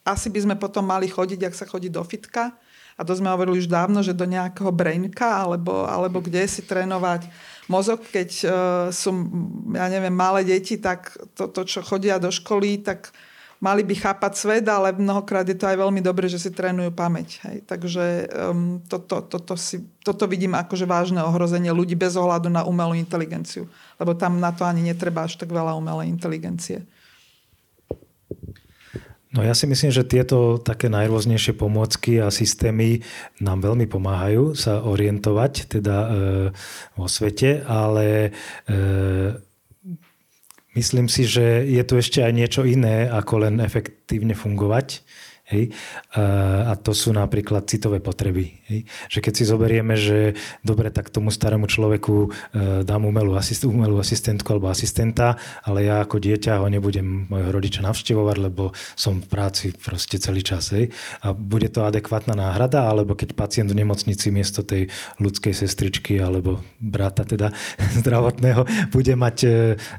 asi by sme potom mali chodiť, ak sa chodí do fitka, a to sme hovorili už dávno, že do nejakého brainka alebo, alebo kde si trénovať mozog, keď uh, sú, ja neviem, malé deti, tak to, to, čo chodia do školy, tak mali by chápať svet, ale mnohokrát je to aj veľmi dobré, že si trénujú pamäť. Hej. Takže um, toto, toto, si, toto vidím ako že vážne ohrozenie ľudí bez ohľadu na umelú inteligenciu. Lebo tam na to ani netreba až tak veľa umelej inteligencie. No ja si myslím, že tieto také najrôznejšie pomôcky a systémy nám veľmi pomáhajú sa orientovať teda e, vo svete, ale e, myslím si, že je tu ešte aj niečo iné, ako len efektívne fungovať Hej? A to sú napríklad citové potreby. Hej? Že keď si zoberieme, že dobre, tak tomu starému človeku e, dám umelú, asist, umelú asistentku alebo asistenta, ale ja ako dieťa ho nebudem mojho rodiča navštevovať, lebo som v práci proste celý čas. Hej? A bude to adekvátna náhrada, alebo keď pacient v nemocnici miesto tej ľudskej sestričky alebo brata teda zdravotného bude mať e,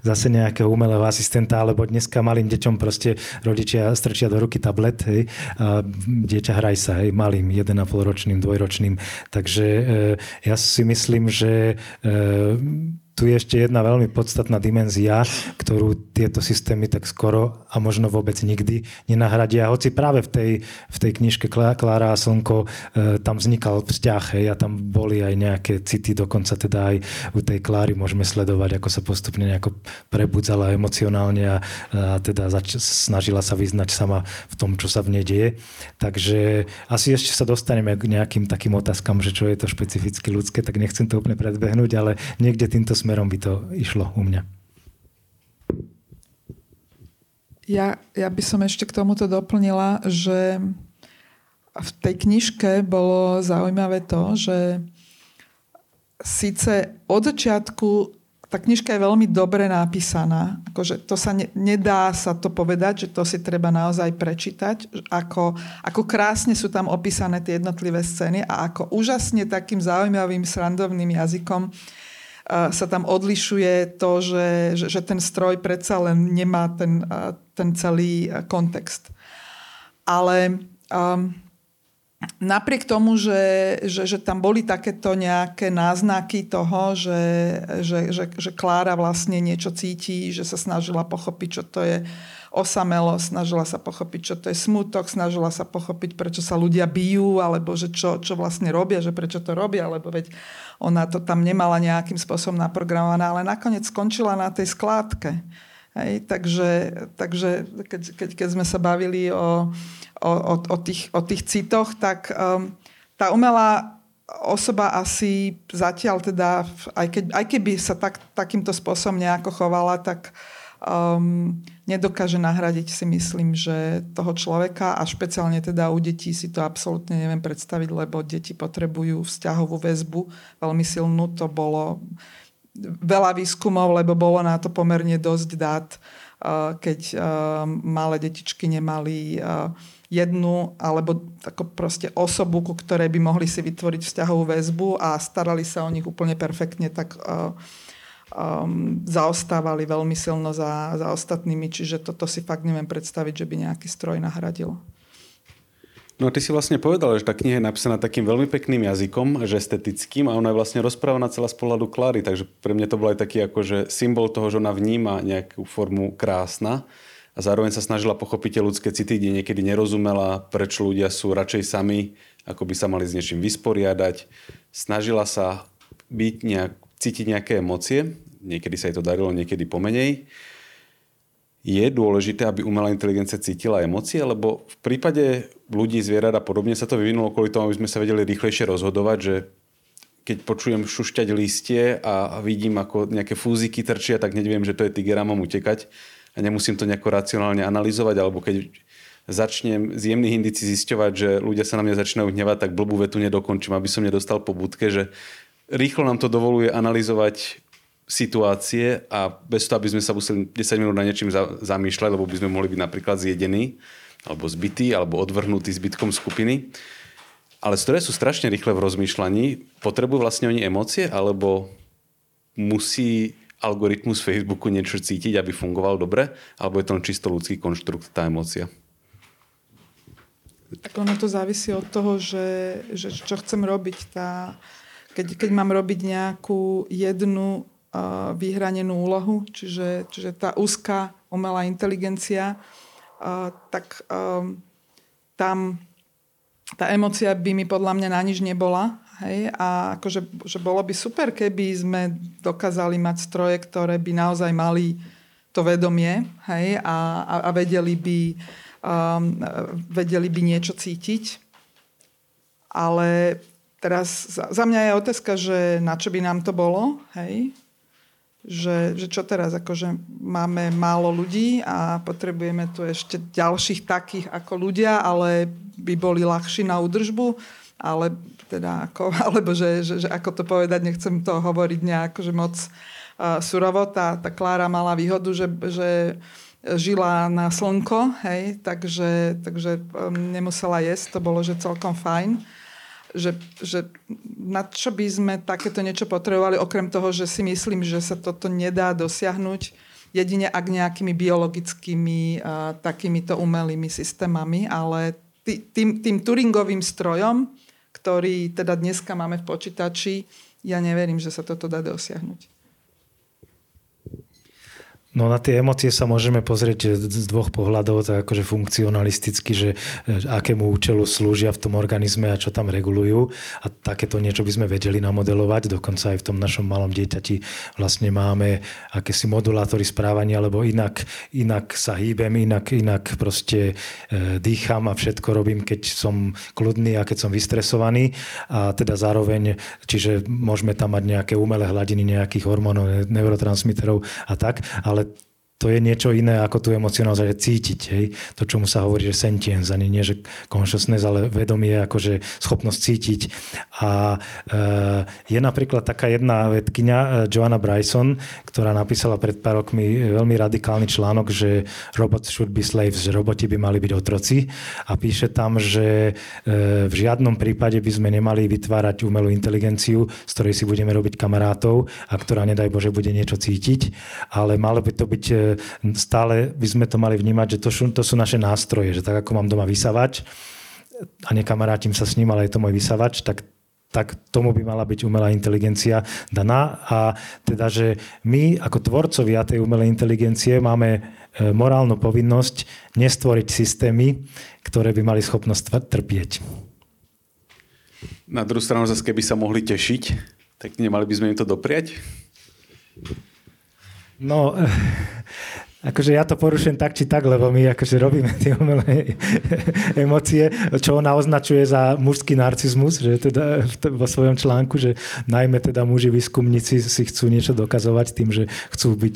zase nejakého umelého asistenta, alebo dneska malým deťom proste rodičia strčia do ruky tablet, hej, dieťa hraj sa, hej, malým, 1,5 ročným, dvojročným. Takže e, ja si myslím, že e, tu je ešte jedna veľmi podstatná dimenzia, ktorú tieto systémy tak skoro a možno vôbec nikdy nenahradia. Hoci práve v tej, v tej knižke Klára a Slnko e, tam vznikal vzťah hej, a tam boli aj nejaké city, dokonca teda aj u tej Kláry môžeme sledovať, ako sa postupne nejako prebudzala emocionálne a, a teda zač- snažila sa vyznať sama v tom, čo sa v nej deje. Takže asi ešte sa dostaneme k nejakým takým otázkam, že čo je to špecificky ľudské, tak nechcem to úplne predbehnúť, ale niekde týmto smerom by to išlo u mňa. Ja, ja by som ešte k tomuto doplnila, že v tej knižke bolo zaujímavé to, že síce od začiatku tá knižka je veľmi dobre napísaná. Akože to sa ne, nedá sa to povedať, že to si treba naozaj prečítať. Ako, ako krásne sú tam opísané tie jednotlivé scény a ako úžasne takým zaujímavým, srandovným jazykom sa tam odlišuje to, že, že, že ten stroj predsa len nemá ten, ten celý kontext. Ale um, napriek tomu, že, že, že tam boli takéto nejaké náznaky toho, že, že, že, že Klára vlastne niečo cíti, že sa snažila pochopiť, čo to je osamelo, snažila sa pochopiť, čo to je smutok, snažila sa pochopiť, prečo sa ľudia bijú, alebo že čo, čo vlastne robia, že prečo to robia, lebo veď ona to tam nemala nejakým spôsobom naprogramované, ale nakoniec skončila na tej skládke. Hej, takže takže keď, keď, keď sme sa bavili o, o, o, o, tých, o tých citoch, tak um, tá umelá osoba asi zatiaľ teda, aj, keď, aj keby sa tak, takýmto spôsobom nejako chovala, tak um, nedokáže nahradiť si myslím, že toho človeka a špeciálne teda u detí si to absolútne neviem predstaviť, lebo deti potrebujú vzťahovú väzbu veľmi silnú. To bolo veľa výskumov, lebo bolo na to pomerne dosť dát, uh, keď uh, malé detičky nemali uh, jednu alebo tako proste osobu, ku ktorej by mohli si vytvoriť vzťahovú väzbu a starali sa o nich úplne perfektne, tak um, zaostávali veľmi silno za, za ostatnými, čiže toto si fakt neviem predstaviť, že by nejaký stroj nahradil. No a ty si vlastne povedal, že tá kniha je napísaná takým veľmi pekným jazykom, že estetickým a ona je vlastne rozprávaná celá z pohľadu Klary, takže pre mňa to bol aj taký akože symbol toho, že ona vníma nejakú formu krásna a zároveň sa snažila pochopiť ľudské city, kde niekedy nerozumela, prečo ľudia sú radšej sami, ako by sa mali s niečím vysporiadať. Snažila sa byť nejak, cítiť nejaké emócie, niekedy sa jej to darilo, niekedy pomenej. Je dôležité, aby umelá inteligencia cítila emócie, lebo v prípade ľudí, zvierat a podobne sa to vyvinulo kvôli tomu, aby sme sa vedeli rýchlejšie rozhodovať, že keď počujem šušťať listie a vidím, ako nejaké fúziky trčia, tak hneď viem, že to je tiger mám utekať. A nemusím to nejako racionálne analyzovať, alebo keď začnem z jemných indicí zisťovať, že ľudia sa na mňa začínajú hnevať, tak blbú vetu nedokončím, aby som nedostal po budke, že rýchlo nám to dovoluje analyzovať situácie a bez toho, aby sme sa museli 10 minút na niečím zamýšľať, lebo by sme mohli byť napríklad zjedení, alebo zbytí, alebo odvrhnutí zbytkom skupiny. Ale stroje sú strašne rýchle v rozmýšľaní. Potrebujú vlastne oni emócie, alebo musí algoritmus Facebooku niečo cítiť, aby fungoval dobre, alebo je to čisto ľudský konštrukt, tá emócia? Tak ono to závisí od toho, že, že čo chcem robiť. Tá, keď, keď mám robiť nejakú jednu vyhranenú úlohu, čiže, čiže tá úzká umelá inteligencia, tak tam tá emocia by mi podľa mňa na nič nebola. Hej? A akože, že bolo by super, keby sme dokázali mať stroje, ktoré by naozaj mali to vedomie hej? A, a, a vedeli, by, um, vedeli by niečo cítiť. Ale teraz za, mňa je otázka, že na čo by nám to bolo. Hej? že, že čo teraz, akože máme málo ľudí a potrebujeme tu ešte ďalších takých ako ľudia, ale by boli ľahší na údržbu, ale teda ako, alebo že, že, že ako to povedať, nechcem to hovoriť nejak že moc uh, surovo. Tá, tá Klára mala výhodu, že, že žila na slnko, hej, takže, takže um, nemusela jesť, to bolo že celkom fajn že, že na čo by sme takéto niečo potrebovali, okrem toho, že si myslím, že sa toto nedá dosiahnuť jedine ak nejakými biologickými a, takýmito umelými systémami, ale tý, tým, tým Turingovým strojom, ktorý teda dneska máme v počítači, ja neverím, že sa toto dá dosiahnuť. No na tie emócie sa môžeme pozrieť z dvoch pohľadov, tak akože funkcionalisticky, že akému účelu slúžia v tom organizme a čo tam regulujú. A takéto niečo by sme vedeli namodelovať, dokonca aj v tom našom malom dieťati vlastne máme akési modulátory správania, lebo inak, inak sa hýbem, inak, inak proste e, dýcham a všetko robím, keď som kľudný a keď som vystresovaný. A teda zároveň, čiže môžeme tam mať nejaké umelé hladiny nejakých hormónov, neurotransmiterov a tak, ale to je niečo iné ako tú emocionálnosť, že cítiť. Hej? To, čomu sa hovorí, že sentience, ani nie, že consciousness, ale vedomie, akože schopnosť cítiť. A e, je napríklad taká jedna vedkynia, e, Joanna Bryson, ktorá napísala pred pár rokmi veľmi radikálny článok, že robots should be slaves, že roboti by mali byť otroci. A píše tam, že e, v žiadnom prípade by sme nemali vytvárať umelú inteligenciu, z ktorej si budeme robiť kamarátov a ktorá, nedaj Bože, bude niečo cítiť, ale malo by to byť stále by sme to mali vnímať, že to sú, to sú naše nástroje, že tak ako mám doma vysavač a nekamarátim sa s ním, ale je to môj vysavač, tak tak tomu by mala byť umelá inteligencia daná. A teda, že my ako tvorcovia tej umelej inteligencie máme e, morálnu povinnosť nestvoriť systémy, ktoré by mali schopnosť trpieť. Na druhú stranu zase, keby sa mohli tešiť, tak nemali by sme im to dopriať? No, akože ja to porušujem tak či tak, lebo my akože robíme tie umelé emócie, čo ona označuje za mužský narcizmus, že teda vo svojom článku, že najmä teda muži výskumníci si chcú niečo dokazovať tým, že chcú byť,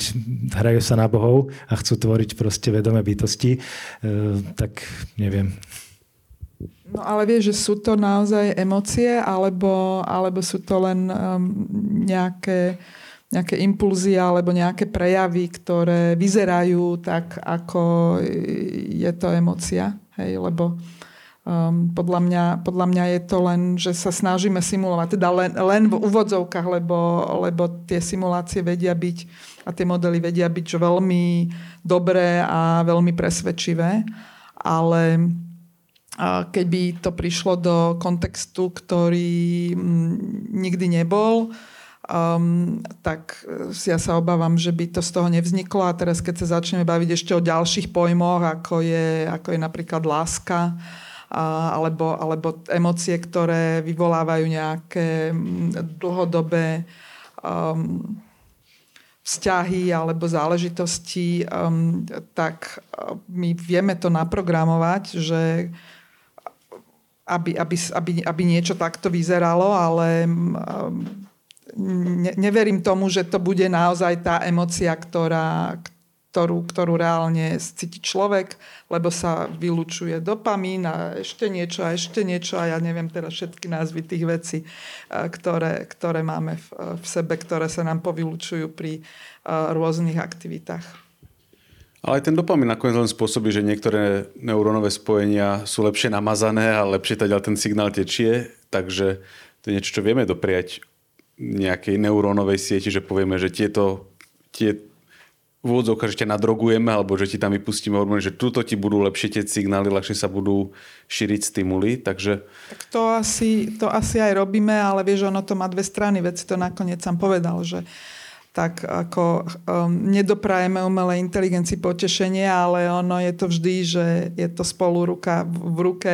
hrajú sa na bohov a chcú tvoriť proste vedomé bytosti, e, tak neviem. No ale vieš, že sú to naozaj emócie, alebo, alebo sú to len um, nejaké nejaké impulzy alebo nejaké prejavy, ktoré vyzerajú tak, ako je to emocia. Hej, lebo Um, podľa, mňa, podľa mňa je to len, že sa snažíme simulovať, teda len, len v úvodzovkách, lebo, lebo tie simulácie vedia byť a tie modely vedia byť veľmi dobré a veľmi presvedčivé, ale keby to prišlo do kontextu, ktorý mm, nikdy nebol, um, tak ja sa obávam, že by to z toho nevzniklo. A teraz keď sa začneme baviť ešte o ďalších pojmoch, ako je, ako je napríklad láska, alebo, alebo emócie, ktoré vyvolávajú nejaké dlhodobé um, vzťahy alebo záležitosti, um, tak uh, my vieme to naprogramovať, že aby, aby, aby, aby niečo takto vyzeralo, ale um, ne, neverím tomu, že to bude naozaj tá emocia, ktorá, ktorú, ktorú reálne cíti človek, lebo sa vylučuje dopamín a ešte niečo a ešte niečo a ja neviem teraz všetky názvy tých vecí, e, ktoré, ktoré máme v, v sebe, ktoré sa nám povylučujú pri uh, rôznych aktivitách. Ale aj ten dopamín nakoniec len spôsobí, že niektoré neurónové spojenia sú lepšie namazané a lepšie teda ten signál tečie, takže to je niečo, čo vieme dopriať nejakej neurónovej sieti, že povieme, že tieto, tie, v úvodzovkách, že ťa nadrogujeme, alebo že ti tam vypustíme hormóny, že túto ti budú lepšie tie signály, ľahšie sa budú šíriť stimuly, takže... Tak to asi, to asi aj robíme, ale vieš, ono to má dve strany, veci to nakoniec sám povedal, že tak ako um, nedoprajeme umelej inteligencii potešenie, ale ono je to vždy, že je to spolu ruka v ruke.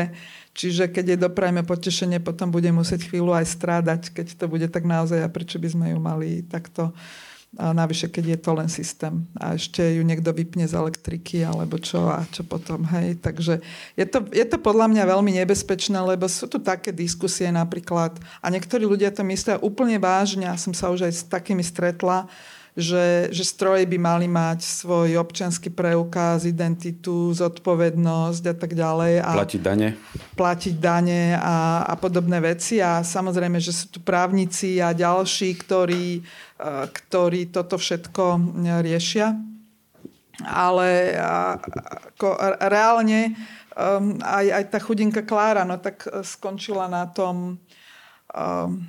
Čiže keď je doprajeme potešenie, potom bude musieť chvíľu aj strádať, keď to bude tak naozaj a prečo by sme ju mali takto a navyše, keď je to len systém a ešte ju niekto vypne z elektriky alebo čo a čo potom, hej. Takže je to, je to podľa mňa veľmi nebezpečné, lebo sú tu také diskusie napríklad a niektorí ľudia to myslia úplne vážne, ja som sa už aj s takými stretla, že, že stroje by mali mať svoj občianský preukaz, identitu, zodpovednosť a tak ďalej. A platiť dane. Platiť dane a, a podobné veci. A samozrejme, že sú tu právnici a ďalší, ktorí, e, ktorí toto všetko riešia. Ale ako reálne um, aj, aj tá chudinka Klára, no tak skončila na tom um,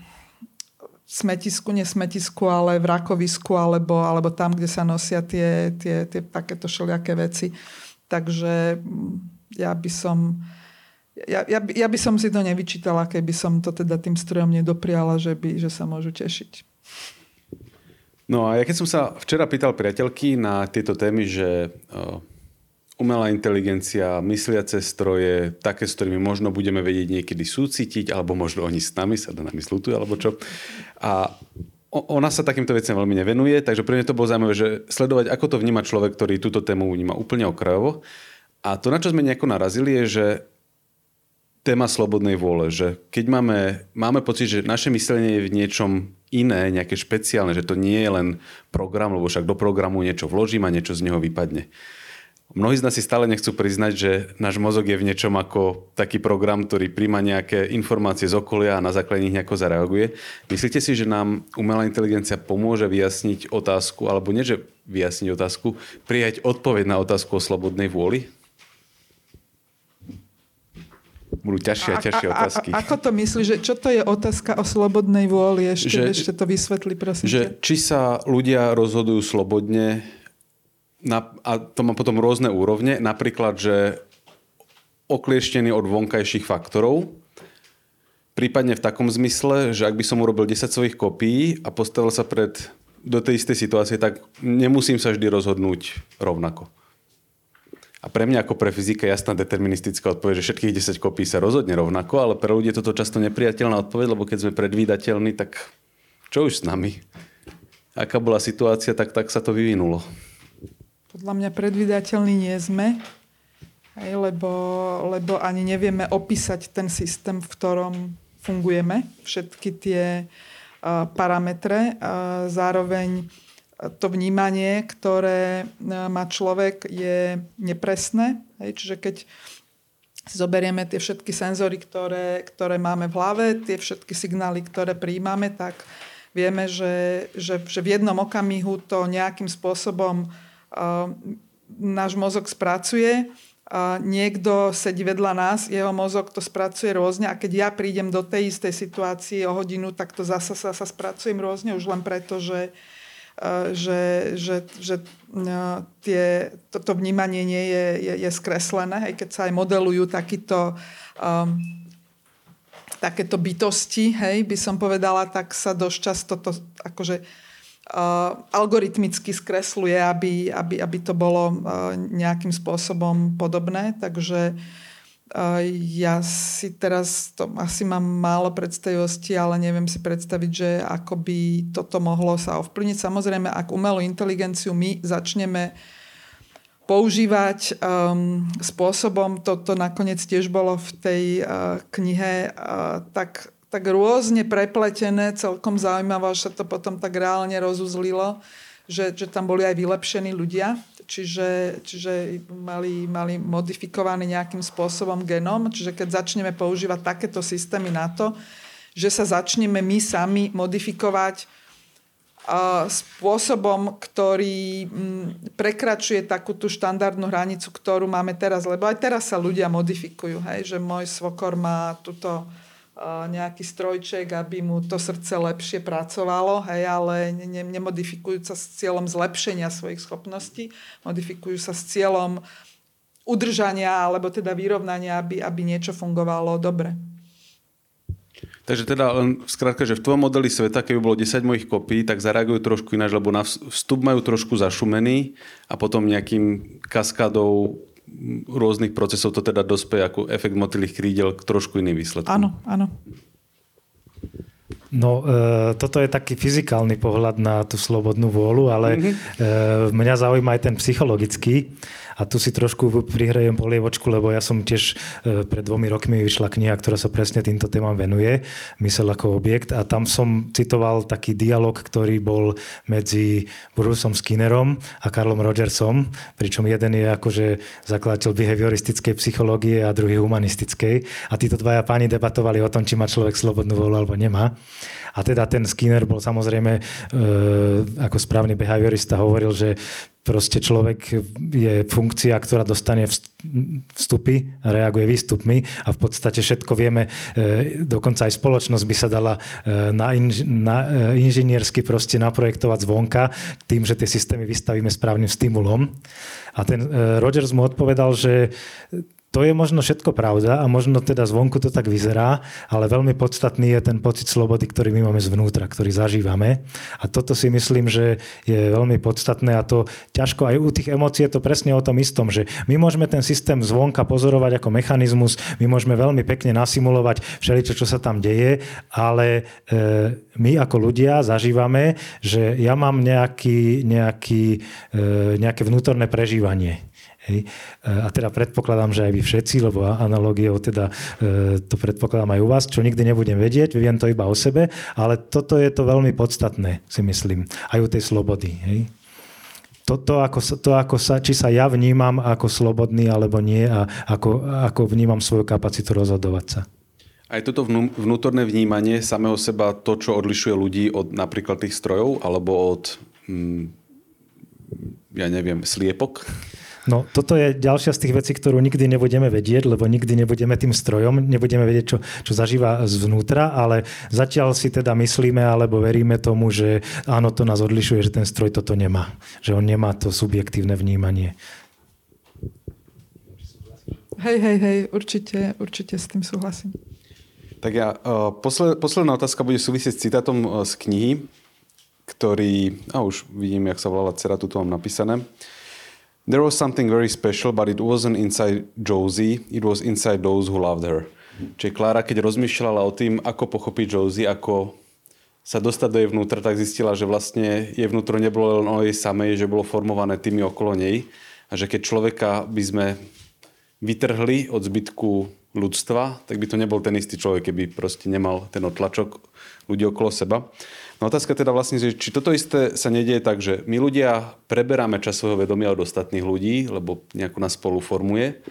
smetisku, nesmetisku, ale v rakovisku, alebo, alebo tam, kde sa nosia tie, tie, tie takéto všelijaké veci. Takže mm, ja by som... Ja, ja, ja by som si to nevyčítala, keby som to teda tým strojom nedopriala, že, by, že sa môžu tešiť. No a ja keď som sa včera pýtal priateľky na tieto témy, že umelá inteligencia, mysliace stroje, také, s ktorými možno budeme vedieť niekedy súcitiť, alebo možno oni s nami sa do nami slutujú, alebo čo. A ona sa takýmto veciam veľmi nevenuje, takže pre mňa to bolo zaujímavé, že sledovať, ako to vníma človek, ktorý túto tému vníma úplne okrajovo. A to, na čo sme nejako narazili, je, že téma slobodnej vôle, že keď máme, máme pocit, že naše myslenie je v niečom iné, nejaké špeciálne, že to nie je len program, lebo však do programu niečo vložím a niečo z neho vypadne. Mnohí z nás si stále nechcú priznať, že náš mozog je v niečom ako taký program, ktorý príjma nejaké informácie z okolia a na základe nich nejako zareaguje. Myslíte si, že nám umelá inteligencia pomôže vyjasniť otázku, alebo nie, že vyjasniť otázku, prijať odpoveď na otázku o slobodnej vôli? Budú ťažšie a ťažšie otázky. A, a, ako to myslíš, že čo to je otázka o slobodnej vôli? Ešte, že, ešte to vysvetli, prosím. Že, či sa ľudia rozhodujú slobodne na, a to má potom rôzne úrovne, napríklad, že oklieštený od vonkajších faktorov, prípadne v takom zmysle, že ak by som urobil 10 svojich kopií a postavil sa pred do tej istej situácie, tak nemusím sa vždy rozhodnúť rovnako. A pre mňa ako pre fyzika jasná deterministická odpoveď, že všetkých 10 kopí sa rozhodne rovnako, ale pre ľudí je toto často nepriateľná odpoveď, lebo keď sme predvídateľní, tak čo už s nami? Aká bola situácia, tak, tak sa to vyvinulo. Podľa mňa predvydateľní nie sme, hej, lebo, lebo ani nevieme opísať ten systém, v ktorom fungujeme, všetky tie uh, parametre. Uh, zároveň to vnímanie, ktoré má človek, je nepresné. Hej, čiže keď zoberieme tie všetky senzory, ktoré, ktoré máme v hlave, tie všetky signály, ktoré príjmame, tak vieme, že, že, že v jednom okamihu to nejakým spôsobom náš mozog spracuje niekto sedí vedľa nás, jeho mozog to spracuje rôzne a keď ja prídem do tej istej situácie o hodinu, tak to zasa sa, sa spracujem rôzne už len preto, že, že, že, že tie, toto vnímanie nie je, je, je skreslené, hej, keď sa aj modelujú takýto um, takéto bytosti, hej, by som povedala, tak sa dosť často to akože algoritmicky skresluje, aby, aby, aby to bolo uh, nejakým spôsobom podobné. Takže uh, ja si teraz, to asi mám málo predstavivosti, ale neviem si predstaviť, že ako by toto mohlo sa ovplyvniť. Samozrejme, ak umelú inteligenciu my začneme používať um, spôsobom, toto nakoniec tiež bolo v tej uh, knihe, uh, tak tak rôzne prepletené, celkom zaujímavé, sa to potom tak reálne rozuzlilo, že, že tam boli aj vylepšení ľudia, čiže, čiže mali, mali modifikovaný nejakým spôsobom genom, čiže keď začneme používať takéto systémy na to, že sa začneme my sami modifikovať spôsobom, ktorý m, prekračuje takú tú štandardnú hranicu, ktorú máme teraz, lebo aj teraz sa ľudia modifikujú, hej, že môj svokor má túto nejaký strojček, aby mu to srdce lepšie pracovalo, hej, ale ne, nemodifikujú sa s cieľom zlepšenia svojich schopností, modifikujú sa s cieľom udržania alebo teda vyrovnania, aby, aby niečo fungovalo dobre. Takže teda len skrátka, že v tvojom modeli sveta, keby bolo 10 mojich kopí, tak zareagujú trošku ináč, lebo na vstup majú trošku zašumený a potom nejakým kaskádou rôznych procesov to teda dospeje ako efekt motylých krídel k trošku iným výsledkom. Áno, áno. No, e, toto je taký fyzikálny pohľad na tú slobodnú vôľu, ale mm-hmm. e, mňa zaujíma aj ten psychologický. A tu si trošku prihrajem polievočku, lebo ja som tiež e, pred dvomi rokmi vyšla kniha, ktorá sa presne týmto témam venuje, Mysel ako objekt. A tam som citoval taký dialog, ktorý bol medzi Bruceom Skinnerom a Karlom Rogersom, pričom jeden je akože zakladateľ behavioristickej psychológie a druhý humanistickej. A títo dvaja páni debatovali o tom, či má človek slobodnú voľu alebo nemá. A teda ten Skinner bol samozrejme, e, ako správny behaviorista hovoril, že proste človek je funkcia, ktorá dostane vstupy reaguje výstupmi a v podstate všetko vieme, e, dokonca aj spoločnosť by sa dala e, na, inž, na e, inžiniersky proste naprojektovať zvonka tým, že tie systémy vystavíme správnym stimulom. A ten Rogers mu odpovedal, že to je možno všetko pravda a možno teda zvonku to tak vyzerá, ale veľmi podstatný je ten pocit slobody, ktorý my máme zvnútra, ktorý zažívame. A toto si myslím, že je veľmi podstatné a to ťažko aj u tých emócií je to presne o tom istom, že my môžeme ten systém zvonka pozorovať ako mechanizmus, my môžeme veľmi pekne nasimulovať všeličo, čo sa tam deje, ale e, my ako ľudia zažívame, že ja mám nejaký, nejaký, e, nejaké vnútorné prežívanie. Hej. E, a teda predpokladám, že aj vy všetci, lebo analogiou teda e, to predpokladám aj u vás, čo nikdy nebudem vedieť, viem to iba o sebe, ale toto je to veľmi podstatné, si myslím, aj u tej slobody. Hej. Toto, ako, to, ako sa, či sa ja vnímam ako slobodný alebo nie a ako, ako vnímam svoju kapacitu rozhodovať sa. Aj toto vnútorné vnímanie samého seba, to, čo odlišuje ľudí od napríklad tých strojov alebo od, hm, ja neviem, sliepok? No toto je ďalšia z tých vecí, ktorú nikdy nebudeme vedieť, lebo nikdy nebudeme tým strojom, nebudeme vedieť, čo, čo zažíva zvnútra, ale zatiaľ si teda myslíme alebo veríme tomu, že áno, to nás odlišuje, že ten stroj toto nemá. Že on nemá to subjektívne vnímanie. Hej, hej, hej, určite, určite s tým súhlasím. Tak ja, posled, posledná otázka bude súvisieť s citátom uh, z knihy, ktorý, a už vidím, jak sa volala dcera, tu mám napísané. There was something very special, but it wasn't inside Josie, it was inside those who loved her. Čiže Klára, keď rozmýšľala o tým, ako pochopiť Josie, ako sa dostať do jej vnútra, tak zistila, že vlastne jej vnútro nebolo len o jej samej, že bolo formované tými okolo nej a že keď človeka by sme vytrhli od zbytku ľudstva, tak by to nebol ten istý človek, keby proste nemal ten otlačok ľudí okolo seba. No otázka teda vlastne, že či toto isté sa nedieje tak, že my ľudia preberáme čas svojho vedomia od ostatných ľudí, lebo nejako nás spolu formuje.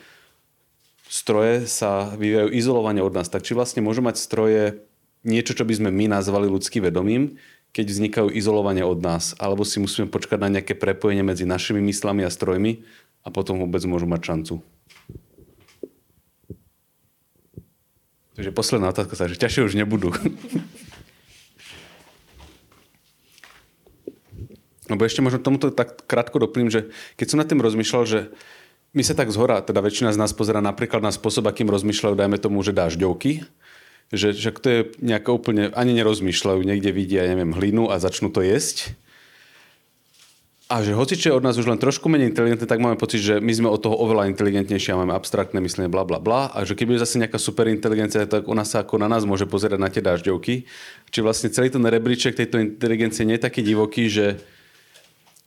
Stroje sa vyvíjajú izolovane od nás. Tak či vlastne môžu mať stroje niečo, čo by sme my nazvali ľudským vedomím, keď vznikajú izolovane od nás? Alebo si musíme počkať na nejaké prepojenie medzi našimi myslami a strojmi a potom vôbec môžu mať šancu? Takže posledná otázka sa, že ťažšie už nebudú. Lebo ešte možno tomuto tak krátko doplním, že keď som nad tým rozmýšľal, že my sa tak zhora, teda väčšina z nás pozera napríklad na spôsob, akým rozmýšľajú, dajme tomu, že dažďovky, že, že to je nejaké úplne, ani nerozmýšľajú, niekde vidia, neviem, hlinu a začnú to jesť. A že hoci čo je od nás už len trošku menej inteligentné, tak máme pocit, že my sme od toho oveľa inteligentnejšie a máme abstraktné myslenie, bla bla bla. A že keby je zase nejaká superinteligencia, tak ona sa ako na nás môže pozerať na tie dažďovky. Či vlastne celý ten rebríček tejto inteligencie nie je taký divoký, že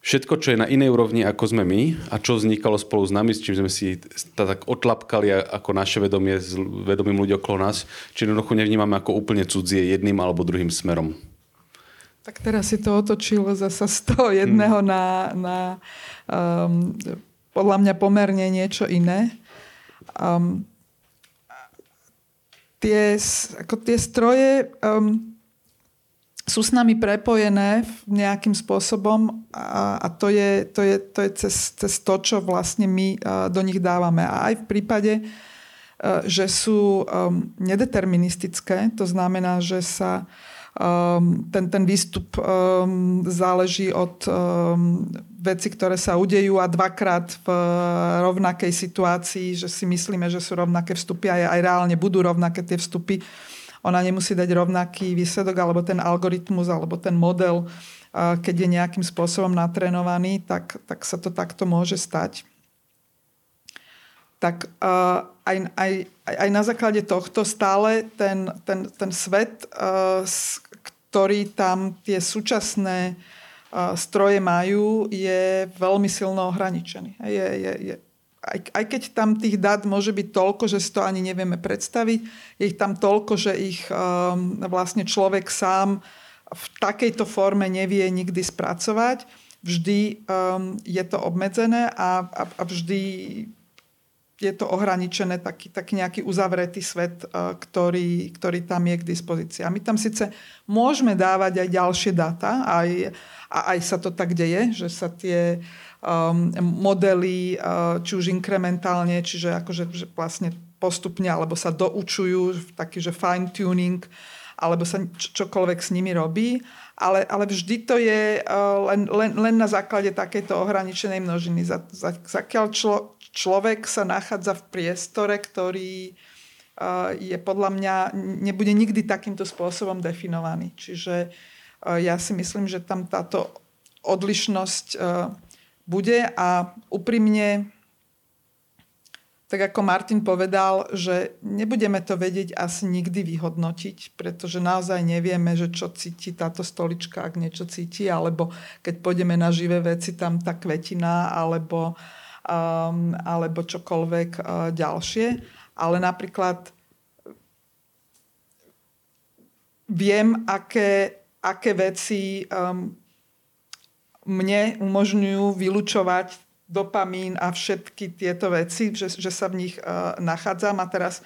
všetko, čo je na inej úrovni, ako sme my a čo vznikalo spolu s nami, s čím sme si tak otlapkali ako naše vedomie s vedomím ľudí okolo nás, či jednoducho nevnímame ako úplne cudzie jedným alebo druhým smerom. Tak teraz si to otočilo zasa z toho jedného hmm. na, na um, podľa mňa pomerne niečo iné. Um, tie, ako tie stroje um, sú s nami prepojené nejakým spôsobom a, a to je, to je, to je cez, cez to, čo vlastne my uh, do nich dávame. A aj v prípade, uh, že sú um, nedeterministické, to znamená, že sa ten, ten výstup záleží od veci, ktoré sa udejú a dvakrát v rovnakej situácii, že si myslíme, že sú rovnaké vstupy a aj reálne budú rovnaké tie vstupy. Ona nemusí dať rovnaký výsledok, alebo ten algoritmus, alebo ten model, keď je nejakým spôsobom natrénovaný, tak, tak sa to takto môže stať tak aj, aj, aj na základe tohto stále ten, ten, ten svet, ktorý tam tie súčasné stroje majú, je veľmi silno ohraničený. Je, je, je, aj, aj keď tam tých dát môže byť toľko, že si to ani nevieme predstaviť, je ich tam toľko, že ich um, vlastne človek sám v takejto forme nevie nikdy spracovať. Vždy um, je to obmedzené a, a, a vždy je to ohraničené, taký, taký nejaký uzavretý svet, eh, ktorý, ktorý tam je k dispozícii. A my tam síce môžeme dávať aj ďalšie dáta, aj, a aj sa to tak deje, že sa tie um, modely, uh, či už inkrementálne, čiže akože že vlastne postupne, alebo sa doučujú, taký, že fine tuning, alebo sa čokoľvek s nimi robí, ale, ale vždy to je uh, len, len, len na základe takejto ohraničenej množiny. Zakiaľ člo, človek sa nachádza v priestore, ktorý je podľa mňa, nebude nikdy takýmto spôsobom definovaný. Čiže ja si myslím, že tam táto odlišnosť bude a úprimne, tak ako Martin povedal, že nebudeme to vedieť asi nikdy vyhodnotiť, pretože naozaj nevieme, že čo cíti táto stolička, ak niečo cíti, alebo keď pôjdeme na živé veci, tam tá kvetina, alebo um, alebo čokoľvek uh, ďalšie. Ale napríklad viem, aké, aké veci um, mne umožňujú vylučovať dopamín a všetky tieto veci, že, že sa v nich uh, nachádzam. A teraz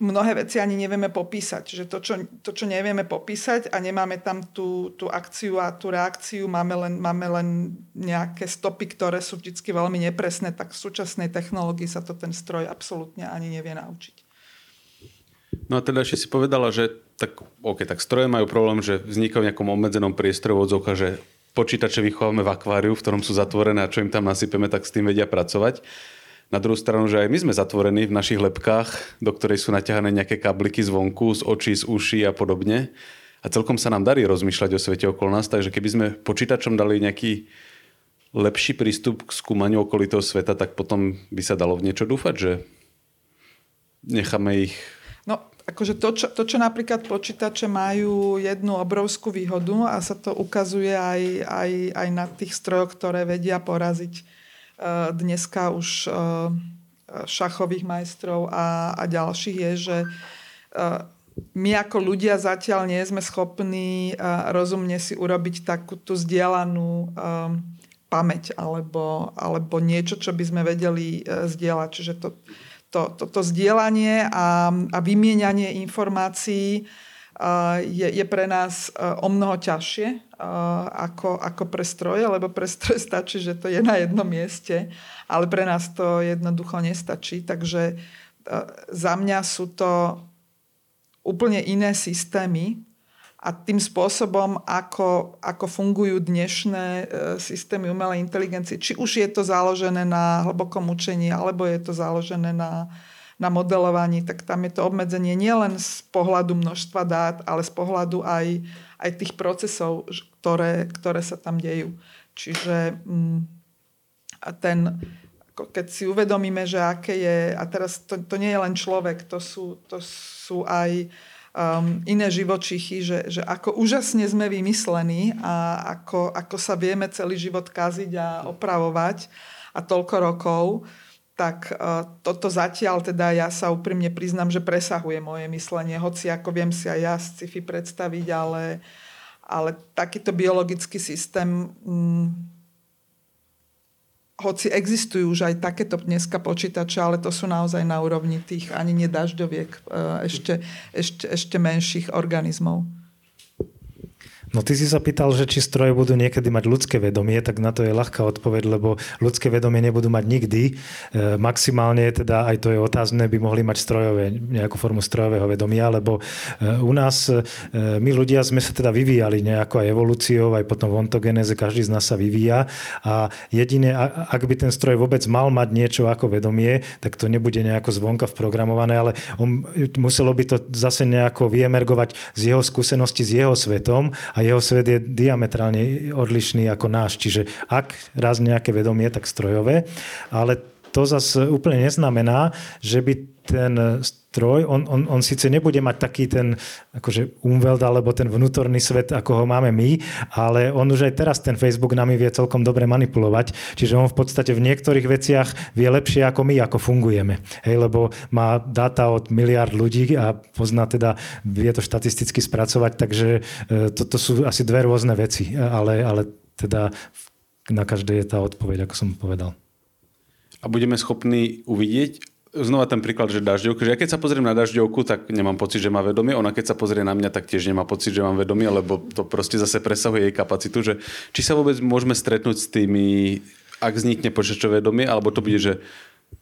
mnohé veci ani nevieme popísať. Že to čo, to, čo nevieme popísať a nemáme tam tú, tú akciu a tú reakciu, máme len, máme len nejaké stopy, ktoré sú vždy veľmi nepresné, tak v súčasnej technológii sa to ten stroj absolútne ani nevie naučiť. No a teda ešte si povedala, že tak, okay, tak stroje majú problém, že vznikajú v nejakom obmedzenom priestore v že počítače vychováme v akváriu, v ktorom sú zatvorené a čo im tam nasypeme, tak s tým vedia pracovať. Na druhú stranu, že aj my sme zatvorení v našich lepkách, do ktorej sú naťahané nejaké kabliky zvonku, z očí, z uší a podobne. A celkom sa nám darí rozmýšľať o svete okolo nás, takže keby sme počítačom dali nejaký lepší prístup k skúmaniu okolitého sveta, tak potom by sa dalo v niečo dúfať, že necháme ich... No, akože to čo, to, čo napríklad počítače majú jednu obrovskú výhodu a sa to ukazuje aj, aj, aj na tých strojoch, ktoré vedia poraziť Eh, dneska už eh, šachových majstrov a, a ďalších je, že eh, my ako ľudia zatiaľ nie sme schopní rozumne si urobiť takú tú zdieľanú pamäť alebo, alebo niečo, čo by sme vedeli zdieľať. Čiže to, to, to, to zdieľanie a, a vymienianie informácií je, je pre nás o mnoho ťažšie ako, ako pre stroje, lebo pre stroje stačí, že to je na jednom mieste, ale pre nás to jednoducho nestačí. Takže za mňa sú to úplne iné systémy a tým spôsobom, ako, ako fungujú dnešné e, systémy umelej inteligencie, či už je to založené na hlbokom učení, alebo je to založené na, na modelovaní, tak tam je to obmedzenie nielen z pohľadu množstva dát, ale z pohľadu aj, aj tých procesov, ktoré, ktoré sa tam dejú. Čiže mm, ten, keď si uvedomíme, že aké je, a teraz to, to nie je len človek, to sú, to sú aj um, iné živočichy, že, že ako úžasne sme vymyslení a ako, ako sa vieme celý život kaziť a opravovať a toľko rokov, tak uh, toto zatiaľ teda ja sa úprimne priznám, že presahuje moje myslenie, hoci ako viem si aj ja sci-fi predstaviť, ale, ale takýto biologický systém um, hoci existujú už aj takéto dneska počítače, ale to sú naozaj na úrovni tých ani nedažďoviek, e, ešte, ešte, ešte menších organizmov. No ty si sa pýtal, že či stroje budú niekedy mať ľudské vedomie, tak na to je ľahká odpoveď, lebo ľudské vedomie nebudú mať nikdy. E, maximálne teda, aj to je otázne, by mohli mať strojové, nejakú formu strojového vedomia, lebo e, u nás, e, my ľudia sme sa teda vyvíjali nejako aj evolúciou, aj potom v ontogenéze, každý z nás sa vyvíja a jedine, ak by ten stroj vôbec mal mať niečo ako vedomie, tak to nebude nejako zvonka vprogramované, ale on, muselo by to zase nejako vyemergovať z jeho skúsenosti s jeho svetom a jeho svet je diametrálne odlišný ako náš. Čiže ak raz nejaké vedomie, tak strojové, ale to zase úplne neznamená, že by ten stroj, on, on, on síce nebude mať taký ten akože umveld alebo ten vnútorný svet, ako ho máme my, ale on už aj teraz ten Facebook nami vie celkom dobre manipulovať, čiže on v podstate v niektorých veciach vie lepšie ako my, ako fungujeme. Hej, lebo má dáta od miliard ľudí a pozná teda, vie to štatisticky spracovať, takže toto to sú asi dve rôzne veci, ale, ale teda na každej je tá odpoveď, ako som povedal. A budeme schopní uvidieť, znova ten príklad, že dažďovka, že ja keď sa pozriem na dažďovku, tak nemám pocit, že má vedomie. Ona keď sa pozrie na mňa, tak tiež nemá pocit, že mám vedomie, lebo to proste zase presahuje jej kapacitu. Že, či sa vôbec môžeme stretnúť s tými, ak vznikne počítačové vedomie, alebo to bude, že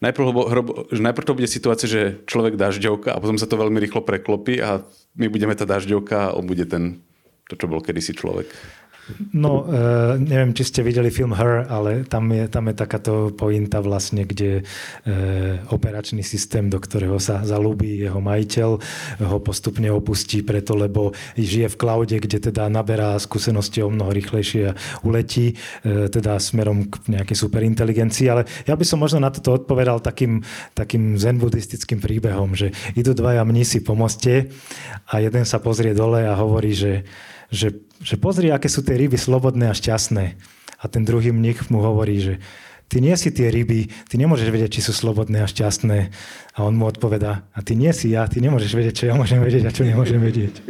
najprv, hrobo, že najprv to bude situácia, že človek dažďovka a potom sa to veľmi rýchlo preklopí a my budeme tá dažďovka a on bude ten, to, čo bol kedysi človek. No, uh, neviem, či ste videli film Her, ale tam je, tam je takáto pointa vlastne, kde uh, operačný systém, do ktorého sa zalúbi jeho majiteľ, ho postupne opustí preto, lebo žije v cloude, kde teda naberá skúsenosti o mnoho rýchlejšie a uletí uh, teda smerom k nejakej superinteligencii. Ale ja by som možno na toto odpovedal takým, takým zen buddhistickým príbehom, že idú dvaja mnísi po moste a jeden sa pozrie dole a hovorí, že že, že pozri, aké sú tie ryby slobodné a šťastné. A ten druhý mních mu hovorí, že ty nie si tie ryby, ty nemôžeš vedieť, či sú slobodné a šťastné. A on mu odpovedá, a ty nie si ja, ty nemôžeš vedieť, čo ja môžem vedieť a čo nemôžem vedieť.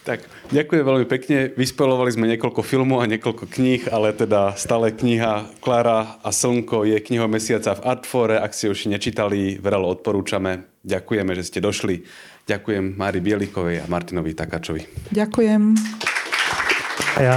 Tak, ďakujem veľmi pekne. Vyspelovali sme niekoľko filmov a niekoľko kníh, ale teda stále kniha Klara a Slnko je knihou mesiaca v Artfore. Ak ste už nečítali, veľa odporúčame. Ďakujeme, že ste došli. Ďakujem Mári Bielikovej a Martinovi Takáčovi. Ďakujem. A ja.